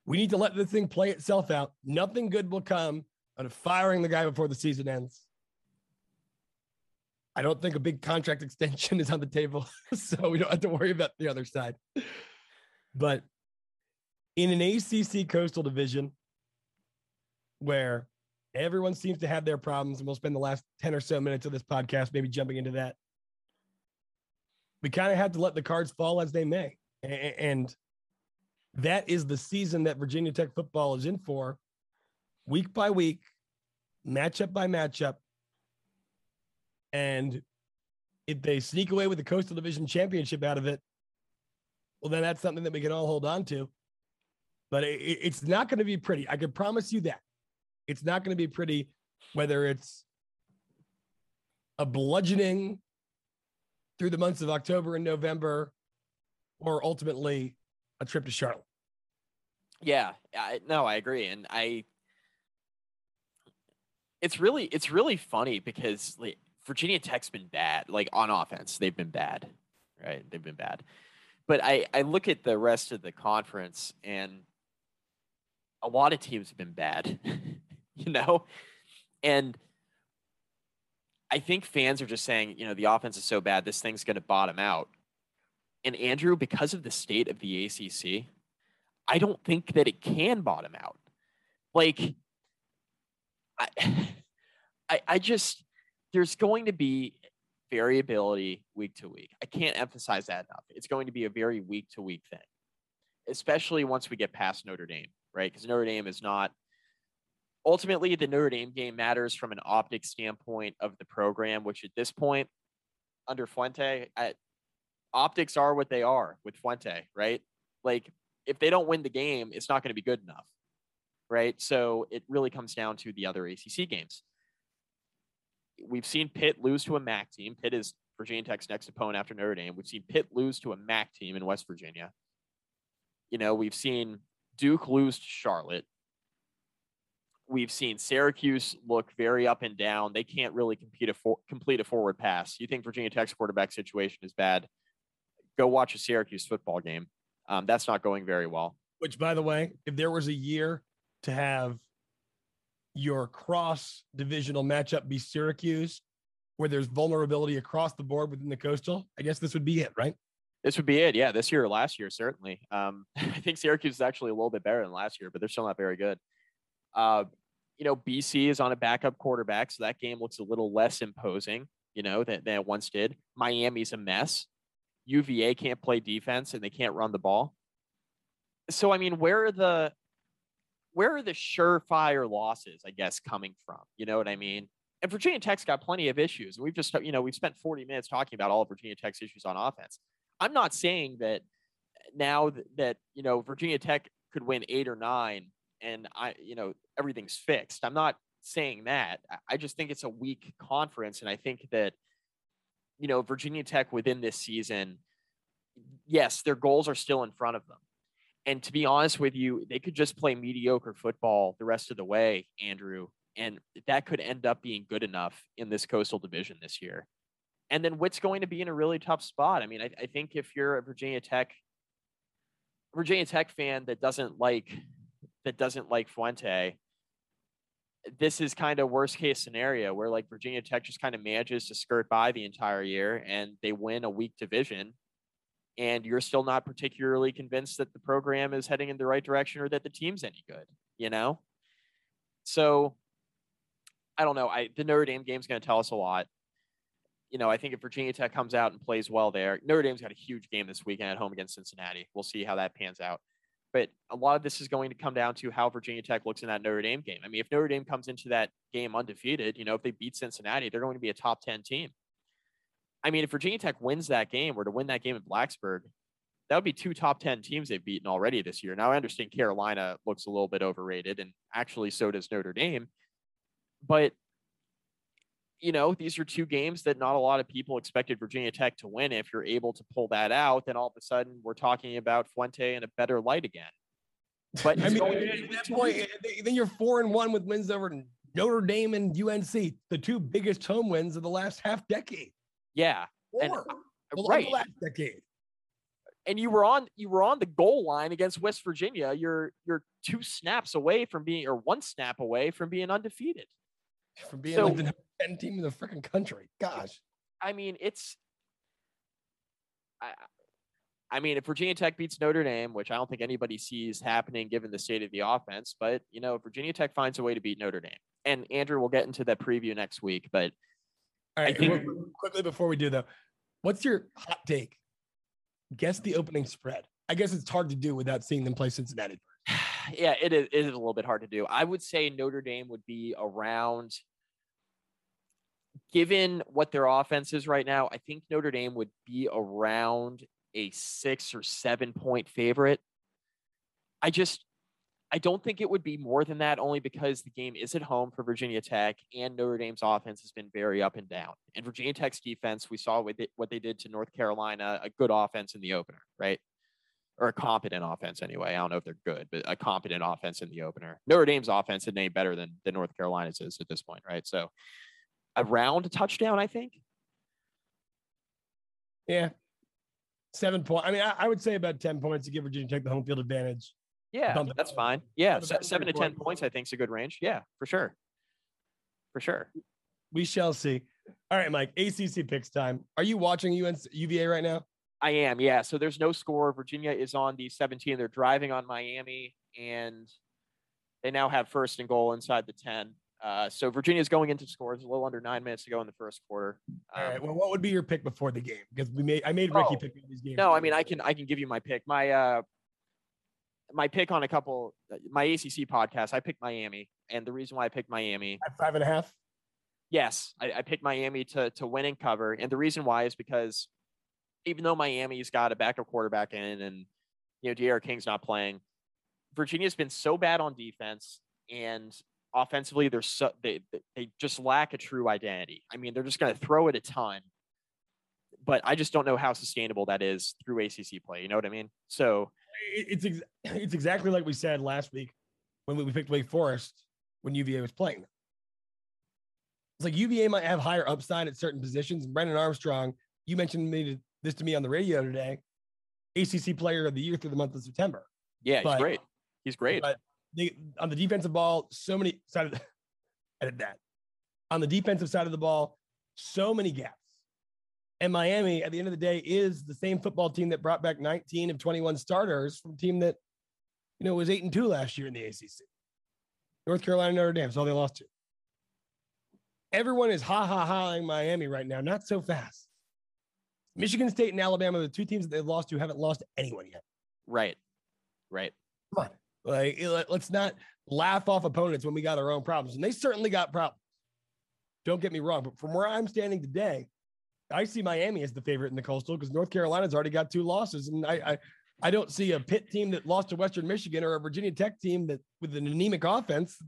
We need to let this thing play itself out. Nothing good will come out of firing the guy before the season ends. I don't think a big contract extension is on the table, so we don't have to worry about the other side. But in an ACC coastal division where everyone seems to have their problems, and we'll spend the last 10 or so minutes of this podcast maybe jumping into that. We kind of have to let the cards fall as they may. And that is the season that Virginia Tech football is in for, week by week, matchup by matchup. And if they sneak away with the Coastal Division championship out of it, well, then that's something that we can all hold on to. But it, it's not going to be pretty. I can promise you that. It's not going to be pretty, whether it's a bludgeoning through the months of October and November, or ultimately a trip to Charlotte. Yeah, I, no, I agree, and I. It's really it's really funny because like, Virginia Tech's been bad, like on offense, they've been bad, right? They've been bad, but I I look at the rest of the conference and a lot of teams have been bad, you know, and I think fans are just saying, you know, the offense is so bad, this thing's going to bottom out. And Andrew, because of the state of the ACC, I don't think that it can bottom out. Like, I, I, I just, there's going to be variability week to week. I can't emphasize that enough. It's going to be a very week to week thing, especially once we get past Notre Dame, right? Because Notre Dame is not ultimately the Notre Dame game matters from an optic standpoint of the program, which at this point under Fuente, I, optics are what they are with Fuente, right? Like if they don't win the game, it's not going to be good enough, right? So it really comes down to the other ACC games. We've seen Pitt lose to a MAC team. Pitt is Virginia Tech's next opponent after Notre Dame. We've seen Pitt lose to a MAC team in West Virginia. You know, we've seen Duke lose to Charlotte. We've seen Syracuse look very up and down. They can't really compete a for, complete a forward pass. You think Virginia Tech's quarterback situation is bad? Go watch a Syracuse football game. Um, that's not going very well. Which, by the way, if there was a year to have your cross divisional matchup be Syracuse, where there's vulnerability across the board within the coastal, I guess this would be it, right? This would be it. Yeah, this year or last year, certainly. Um, I think Syracuse is actually a little bit better than last year, but they're still not very good. Uh, you know, BC is on a backup quarterback, so that game looks a little less imposing, you know, than, than it once did. Miami's a mess. UVA can't play defense and they can't run the ball. So I mean, where are the where are the surefire losses, I guess, coming from? You know what I mean? And Virginia Tech's got plenty of issues. We've just, you know, we've spent 40 minutes talking about all of Virginia Tech's issues on offense. I'm not saying that now that, that you know Virginia Tech could win eight or nine and I, you know, everything's fixed. I'm not saying that. I just think it's a weak conference, and I think that you know, Virginia Tech within this season, yes, their goals are still in front of them. And to be honest with you, they could just play mediocre football the rest of the way, Andrew, and that could end up being good enough in this coastal division this year. And then Whit's going to be in a really tough spot. I mean, I, I think if you're a Virginia Tech Virginia Tech fan that doesn't like that doesn't like Fuente, this is kind of worst case scenario where like Virginia Tech just kind of manages to skirt by the entire year and they win a weak division and you're still not particularly convinced that the program is heading in the right direction or that the team's any good, you know? So I don't know. I the Notre Dame game's going to tell us a lot. You know, I think if Virginia Tech comes out and plays well there, Notre Dame's got a huge game this weekend at home against Cincinnati. We'll see how that pans out. But a lot of this is going to come down to how Virginia Tech looks in that Notre Dame game. I mean, if Notre Dame comes into that game undefeated, you know, if they beat Cincinnati, they're going to be a top 10 team. I mean, if Virginia Tech wins that game or to win that game in Blacksburg, that would be two top 10 teams they've beaten already this year. Now, I understand Carolina looks a little bit overrated, and actually, so does Notre Dame. But you know, these are two games that not a lot of people expected Virginia Tech to win. If you're able to pull that out, then all of a sudden we're talking about Fuente in a better light again. But I mean, at that point, then you're four and one with wins over Notre Dame and UNC, the two biggest home wins of the last half decade. Yeah, four. And, well, right, last decade. And you were on you were on the goal line against West Virginia. You're you're two snaps away from being, or one snap away from being undefeated. From being so, like the 10 team in the freaking country. Gosh. I mean, it's. I, I mean, if Virginia Tech beats Notre Dame, which I don't think anybody sees happening given the state of the offense, but you know, Virginia Tech finds a way to beat Notre Dame. And Andrew, we'll get into that preview next week. But all right, think, quickly before we do though, what's your hot take? Guess the opening spread. I guess it's hard to do without seeing them play Cincinnati. Yeah, it is, it is a little bit hard to do. I would say Notre Dame would be around given what their offense is right now, I think Notre Dame would be around a six or seven point favorite. I just, I don't think it would be more than that only because the game is at home for Virginia Tech and Notre Dame's offense has been very up and down. And Virginia Tech's defense, we saw what they did to North Carolina, a good offense in the opener, right? Or a competent offense anyway. I don't know if they're good, but a competent offense in the opener. Notre Dame's offense isn't any better than, than North Carolina's is at this point, right? So around a touchdown, I think. Yeah. Seven points. I mean, I, I, would say about 10 points to give Virginia Tech the home field advantage. Yeah, that's fine. Yeah, seven to 10 points, I think, is a good range. Yeah, for sure. For sure. We shall see. All right, Mike, ACC picks time. Are you watching UNC, UVA right now? I am, yeah. So there's no score. Virginia is on the 17. They're driving on Miami, and they now have first and goal inside the 10. Uh, so Virginia's going into scores a little under nine minutes to go in the first quarter. All right. Um, well, what would be your pick before the game? Because we made I made Ricky oh, pick these games. No, I mean I can I can give you my pick. My uh my pick on a couple my ACC podcast. I picked Miami, and the reason why I picked Miami at five and a half. Yes, I, I picked Miami to to win and cover, and the reason why is because even though Miami's got a backup quarterback in, and you know D'Eriq King's not playing, Virginia's been so bad on defense, and offensively they're so they they just lack a true identity. I mean, they're just going to throw it a ton, but I just don't know how sustainable that is through ACC play. You know what I mean? So it's ex- it's exactly like we said last week when we picked Wake Forest when UVA was playing. It's like UVA might have higher upside at certain positions. Brennan Armstrong, you mentioned me this to me on the radio today, ACC Player of the Year through the month of September. Yeah, he's great. He's great. But they, on the defensive ball, so many side of the, edit that. On the defensive side of the ball, so many gaps. And Miami, at the end of the day, is the same football team that brought back 19 of 21 starters from a team that, you know, was eight and two last year in the ACC. North Carolina, Notre Dame, so they lost to. Everyone is ha ha haing Miami right now. Not so fast. Michigan State and Alabama, the two teams that they've lost to, haven't lost anyone yet. Right. Right. Come on. Like, eh, let's not laugh off opponents when we got our own problems. And they certainly got problems. Don't get me wrong. But from where I'm standing today, I see Miami as the favorite in the coastal because North Carolina's already got two losses. And I, I, I don't see a Pitt team that lost to Western Michigan or a Virginia Tech team that with an anemic offense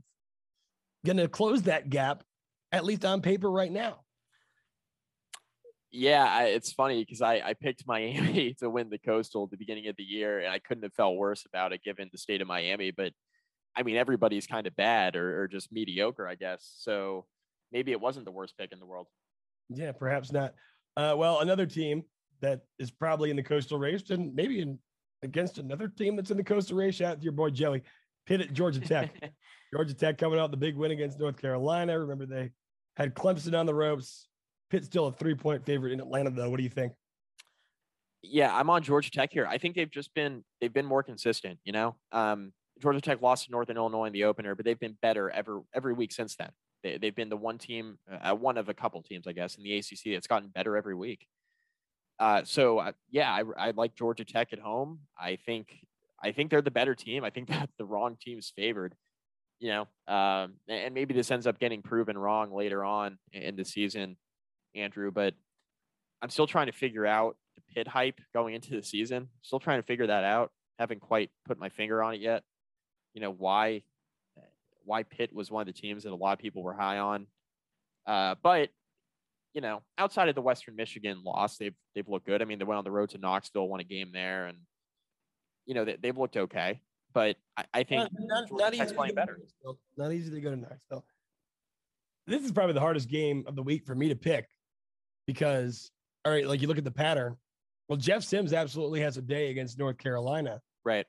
going to close that gap, at least on paper right now. Yeah, I, it's funny because I, I picked Miami to win the Coastal at the beginning of the year, and I couldn't have felt worse about it given the state of Miami. But I mean, everybody's kind of bad or, or just mediocre, I guess. So maybe it wasn't the worst pick in the world. Yeah, perhaps not. Uh, well, another team that is probably in the Coastal race and maybe in, against another team that's in the Coastal race. Shout out to your boy Jelly, Pitt at Georgia Tech. Georgia Tech coming out the big win against North Carolina. Remember they had Clemson on the ropes. Pitt's still a three point favorite in Atlanta, though. What do you think? Yeah, I'm on Georgia Tech here. I think they've just been they've been more consistent. You know, um, Georgia Tech lost to Northern Illinois in the opener, but they've been better every every week since then. They, they've been the one team, uh, one of a couple teams, I guess, in the ACC that's gotten better every week. Uh, so uh, yeah, I, I like Georgia Tech at home. I think I think they're the better team. I think that the wrong team's favored. You know, um, and maybe this ends up getting proven wrong later on in the season. Andrew, but I'm still trying to figure out the pit hype going into the season. Still trying to figure that out. Haven't quite put my finger on it yet. You know why why Pitt was one of the teams that a lot of people were high on. Uh, but you know, outside of the Western Michigan loss, they've they've looked good. I mean, they went on the road to Knoxville, won a game there, and you know they, have looked okay. But I, I think not, not, not easy playing better. Not easy to go to Knoxville. This is probably the hardest game of the week for me to pick because all right, like you look at the pattern. Well, Jeff Sims absolutely has a day against North Carolina. Right.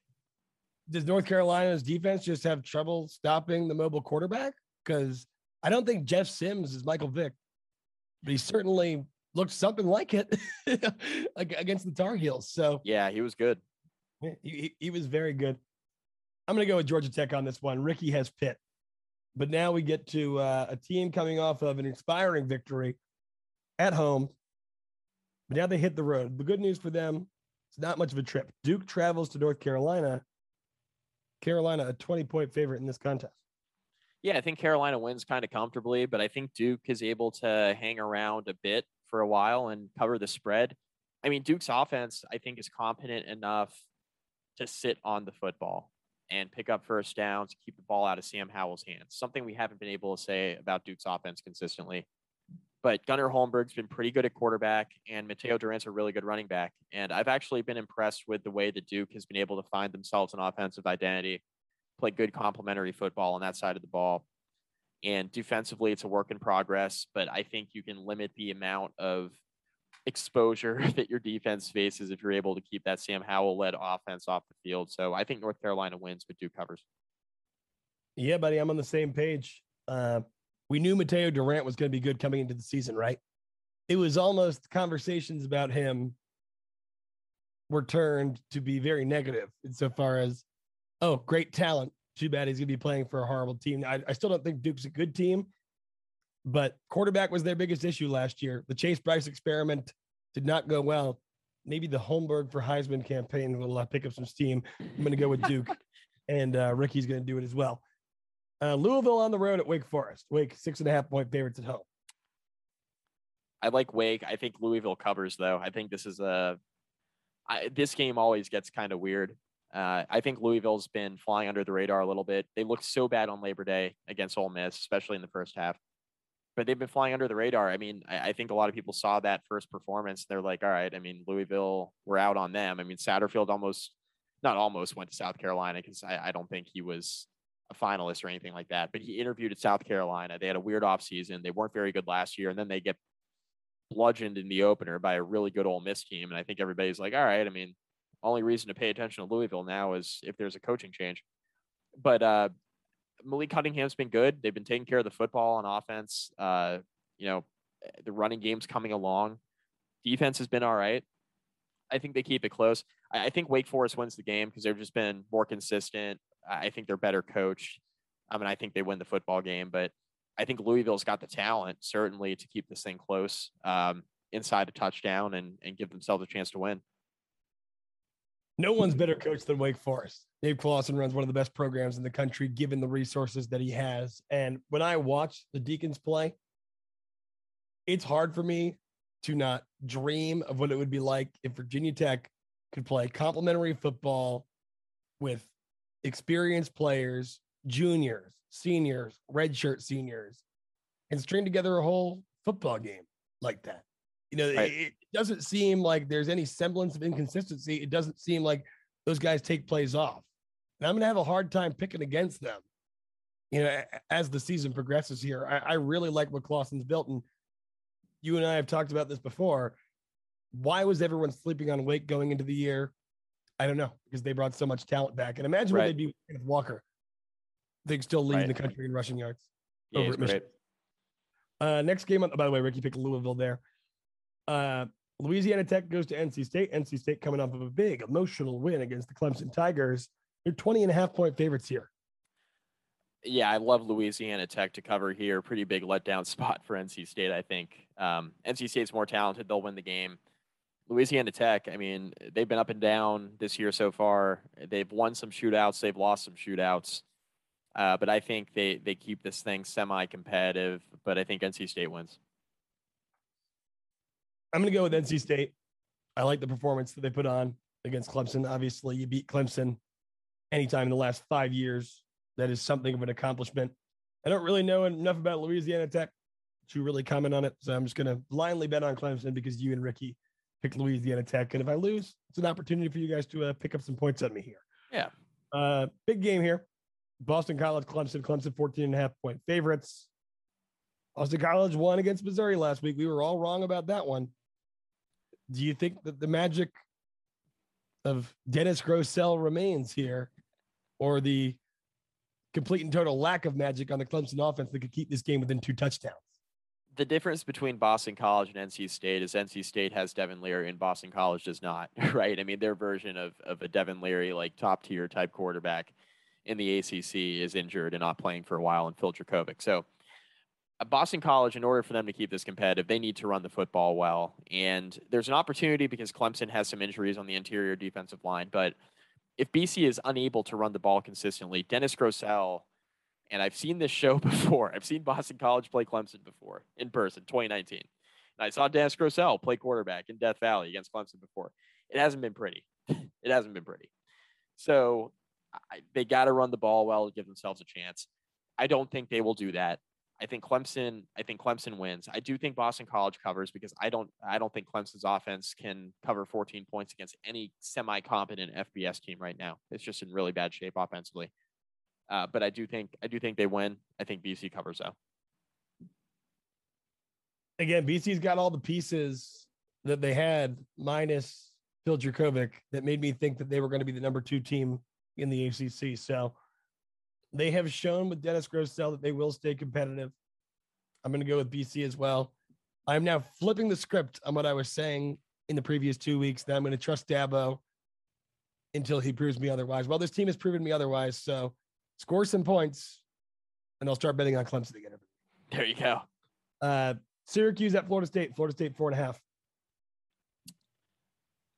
Does North Carolina's defense just have trouble stopping the mobile quarterback? Because I don't think Jeff Sims is Michael Vick, but he certainly looked something like it against the Tar Heels. So yeah, he was good. He, he, he was very good. I'm going to go with Georgia Tech on this one. Ricky has Pitt, but now we get to uh, a team coming off of an inspiring victory at home. But now they hit the road. The good news for them, it's not much of a trip. Duke travels to North Carolina. Carolina, a 20 point favorite in this contest. Yeah, I think Carolina wins kind of comfortably, but I think Duke is able to hang around a bit for a while and cover the spread. I mean, Duke's offense, I think, is competent enough to sit on the football and pick up first downs, keep the ball out of Sam Howell's hands. Something we haven't been able to say about Duke's offense consistently. But Gunnar Holmberg's been pretty good at quarterback, and Mataeo Durant's a really good running back. And I've actually been impressed with the way that Duke has been able to find themselves an offensive identity, play good complementary football on that side of the ball. And defensively, it's a work in progress, but I think you can limit the amount of exposure that your defense faces if you're able to keep that Sam Howell led offense off the field. So I think North Carolina wins, but Duke covers. Yeah, buddy, I'm on the same page. Uh, we knew Mataeo Durant was going to be good coming into the season, right? It was almost conversations about him were turned to be very negative insofar as, oh, great talent. Too bad he's going to be playing for a horrible team. I, I still don't think Duke's a good team, but quarterback was their biggest issue last year. The Chase Brice experiment did not go well. Maybe the Holmberg for Heisman campaign will uh, pick up some steam. I'm going to go with Duke, and uh, Ricky's going to do it as well. Uh, Louisville on the road at Wake Forest. Wake six and a half point favorites at home. I like Wake. I think Louisville covers though. I think this is a I, this game always gets kind of weird. Uh, I think Louisville's been flying under the radar a little bit. They looked so bad on Labor Day against Ole Miss, especially in the first half. But they've been flying under the radar. I mean, I, I think a lot of people saw that first performance. They're like, all right, I mean, Louisville, we're out on them. I mean, Satterfield almost, not almost went to South Carolina because I, I don't think he was a finalist or anything like that. But he interviewed at South Carolina. They had a weird offseason. They weren't very good last year. And then they get bludgeoned in the opener by a really good Ole Miss team. And I think everybody's like, all right, I mean, only reason to pay attention to Louisville now is if there's a coaching change. But uh, Malik Cunningham's been good. They've been taking care of the football on offense. Uh, you know, the running game's coming along. Defense has been all right. I think they keep it close. I, I think Wake Forest wins the game because they've just been more consistent. I think they're better coached. I mean, I think they win the football game, but I think Louisville's got the talent certainly to keep this thing close um, inside a touchdown and and give themselves a chance to win. No one's better coached than Wake Forest. Dave Clawson runs one of the best programs in the country, given the resources that he has. And when I watch the Deacons play, it's hard for me to not dream of what it would be like if Virginia Tech could play complementary football with experienced players, juniors, seniors, redshirt seniors, and string together a whole football game like that. You know, right. it, doesn't seem like there's any semblance of inconsistency. It doesn't seem like those guys take plays off. And I'm going to have a hard time picking against them, you know, as the season progresses here. I, I really like what Clawson's built. And you and I have talked about this before. Why was everyone sleeping on Wake going into the year? I don't know because they brought so much talent back. And imagine right. what they'd be with Walker. They'd still leading right. the country in rushing yards. Yeah, over at Michigan. Uh, next game, on, by the way, Ricky picked Louisville there. Uh, Louisiana Tech goes to NC State. NC State coming off of a big emotional win against the Clemson Tigers. They're 20 and a half point favorites here. Yeah, I love Louisiana Tech to cover here. Pretty big letdown spot for NC State, I think. Um, NC State's more talented. They'll win the game. Louisiana Tech, I mean, they've been up and down this year so far. They've won some shootouts, they've lost some shootouts. Uh, but I think they, they keep this thing semi competitive, but I think NC State wins. I'm going to go with NC State. I like the performance that they put on against Clemson. Obviously, you beat Clemson anytime in the last five years. That is something of an accomplishment. I don't really know enough about Louisiana Tech to really comment on it. So I'm just going to blindly bet on Clemson because you and Ricky picked Louisiana Tech. And if I lose, it's an opportunity for you guys to uh, pick up some points on me here. Yeah. Uh, big game here. Boston College, Clemson, Clemson 14 and a half point favorites. Boston College won against Missouri last week. We were all wrong about that one do you think that the magic of Dennis Grosel remains here, or the complete and total lack of magic on the Clemson offense that could keep this game within two touchdowns? The difference between Boston College and NC State is NC State has Devin Leary and Boston College does not, right? I mean, their version of, of a Devin Leary, like top tier type quarterback in the ACC, is injured and not playing for a while, and Phil Jurkovec. So uh, Boston College, in order for them to keep this competitive, they need to run the football well. And there's an opportunity because Clemson has some injuries on the interior defensive line. But if BC is unable to run the ball consistently, Dennis Grosel, and I've seen this show before, I've seen Boston College play Clemson before in person, 2019. And I saw Dennis Grosel play quarterback in Death Valley against Clemson before. It hasn't been pretty. it hasn't been pretty. So I, they got to run the ball well to give themselves a chance. I don't think they will do that. I think Clemson. I think Clemson wins. I do think Boston College covers because I don't. I don't think Clemson's offense can cover 14 points against any semi-competent FBS team right now. It's just in really bad shape offensively. Uh, but I do think. I do think they win. I think BC covers though. Again, BC's got all the pieces that they had, minus Phil Jurkovec, that made me think that they were going to be the number two team in the ACC. So they have shown with Dennis Grosel that they will stay competitive. I'm going to go with BC as well. I'm now flipping the script on what I was saying in the previous two weeks that I'm going to trust Dabo until he proves me otherwise. Well, this team has proven me otherwise. So score some points and I'll start betting on Clemson again. There you go. Uh, Syracuse at Florida State, Florida State four and a half.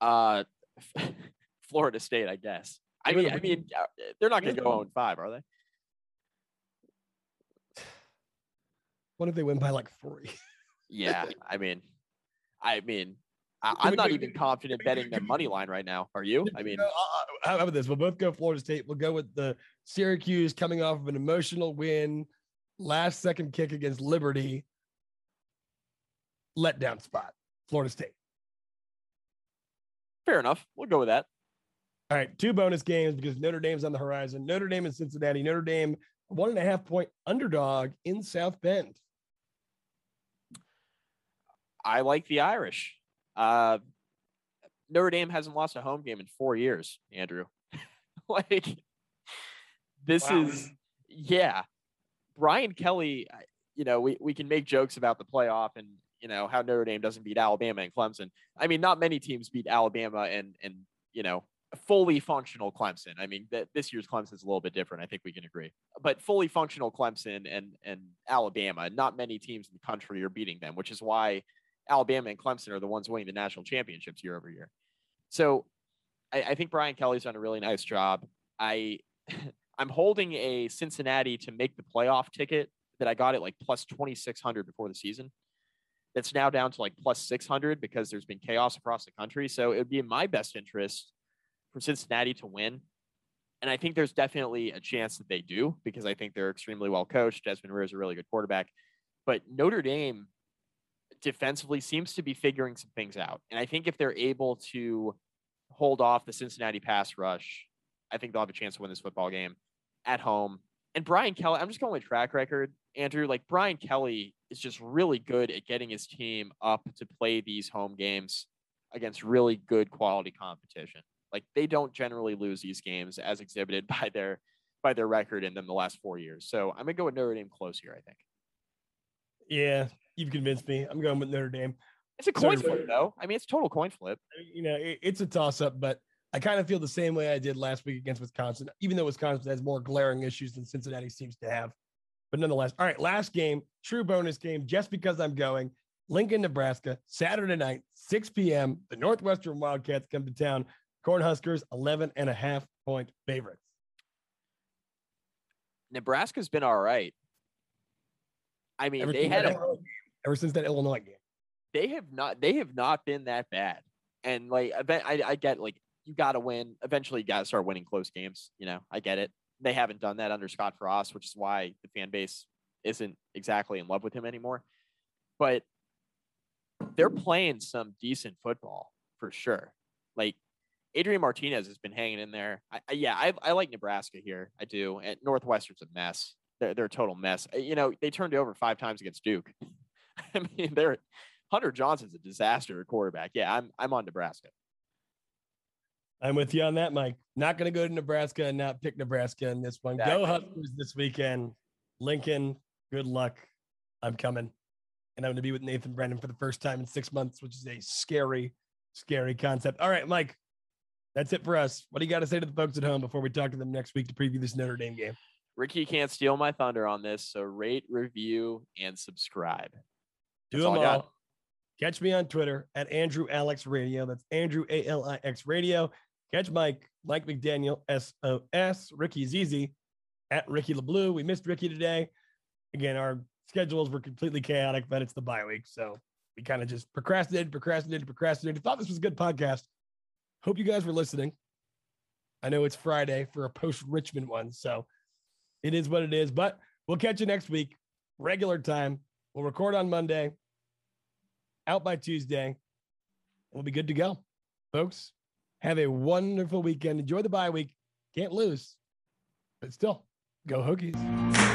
Uh, Florida State, I guess. I mean, I mean, uh, they're not going to go on five, are they? What if they win by like three? yeah, I mean, I mean, I, am not even confident betting their money line right now. Are you? I mean, how about this? We'll both go Florida State. We'll go with the Syracuse coming off of an emotional win, last second kick against Liberty, letdown spot. Florida State. Fair enough. We'll go with that. All right, two bonus games because Notre Dame's on the horizon. Notre Dame and Cincinnati. Notre Dame, one and a half point underdog in South Bend. I like the Irish. Uh, Notre Dame hasn't lost a home game in four years, Andrew. like, this wow. is, yeah. Brian Kelly, you know, we, we can make jokes about the playoff and, you know, how Notre Dame doesn't beat Alabama and Clemson. I mean, not many teams beat Alabama and, and, you know, fully functional Clemson. I mean, that this year's Clemson is a little bit different. I think we can agree. But fully functional Clemson and and Alabama, not many teams in the country are beating them, which is why Alabama and Clemson are the ones winning the national championships year over year. So I, I think Brian Kelly's done a really nice job. I I'm holding a Cincinnati to make the playoff ticket that I got at like plus 2600 before the season. That's now down to like plus 600 because there's been chaos across the country. So it would be in my best interest for Cincinnati to win. And I think there's definitely a chance that they do because I think they're extremely well coached. Desmond Ridder is a really good quarterback. But Notre Dame defensively seems to be figuring some things out. And I think if they're able to hold off the Cincinnati pass rush, I think they'll have a chance to win this football game at home. And Brian Kelly, I'm just going with track record, Andrew. Like Brian Kelly is just really good at getting his team up to play these home games against really good quality competition. Like they don't generally lose these games as exhibited by their by their record in them the last four years. So I'm gonna go with Notre Dame close here. I think. Yeah, you've convinced me. I'm going with Notre Dame. It's a coin flip, though. I mean, it's total coin flip. You know, it, it's a toss up, but I kind of feel the same way I did last week against Wisconsin, even though Wisconsin has more glaring issues than Cincinnati seems to have. But nonetheless, all right, last game, true bonus game, just because I'm going. Lincoln, Nebraska, Saturday night, 6 p.m. The Northwestern Wildcats come to town. Cornhuskers, 11 and a half point favorites. Nebraska's been all right. I mean, ever they had a, ever since that Illinois game. They have not. They have not been that bad. And like, I, I get like you got to win. Eventually, you got to start winning close games. You know, I get it. They haven't done that under Scott Frost, which is why the fan base isn't exactly in love with him anymore. But they're playing some decent football for sure. Like Adrian Martinez has been hanging in there. I, I, yeah, I, I like Nebraska here. I do. And Northwestern's a mess they're, they're a total mess. You know, they turned over five times against Duke. I mean, they're Hunter Johnson's a disaster quarterback. Yeah, I'm I'm on Nebraska. I'm with you on that, Mike. Not going to go to Nebraska and not pick Nebraska in this one. Exactly. Go Huskers this weekend. Lincoln, good luck. I'm coming. And I'm going to be with Nathan Brennan for the first time in six months, which is a scary, scary concept. All right, Mike, that's it for us. What do you got to say to the folks at home before we talk to them next week to preview this Notre Dame game? Ricky can't steal my thunder on this. So rate, review, and subscribe. Do them all. all. Catch me on Twitter at Andrew Alex Radio. That's Andrew A L I X Radio. Catch Mike, Mike McDaniel, S O S, Ricky ZZ at Ricky LeBlue. We missed Ricky today. Again, our schedules were completely chaotic, but it's the bye week. So we kind of just procrastinated, procrastinated, procrastinated. Thought this was a good podcast. Hope you guys were listening. I know it's Friday for a post Richmond one. So it is what it is. But we'll catch you next week, regular time. We'll record on Monday, out by Tuesday. We'll be good to go. Folks, have a wonderful weekend. Enjoy the bye week. Can't lose, but still, go Hokies.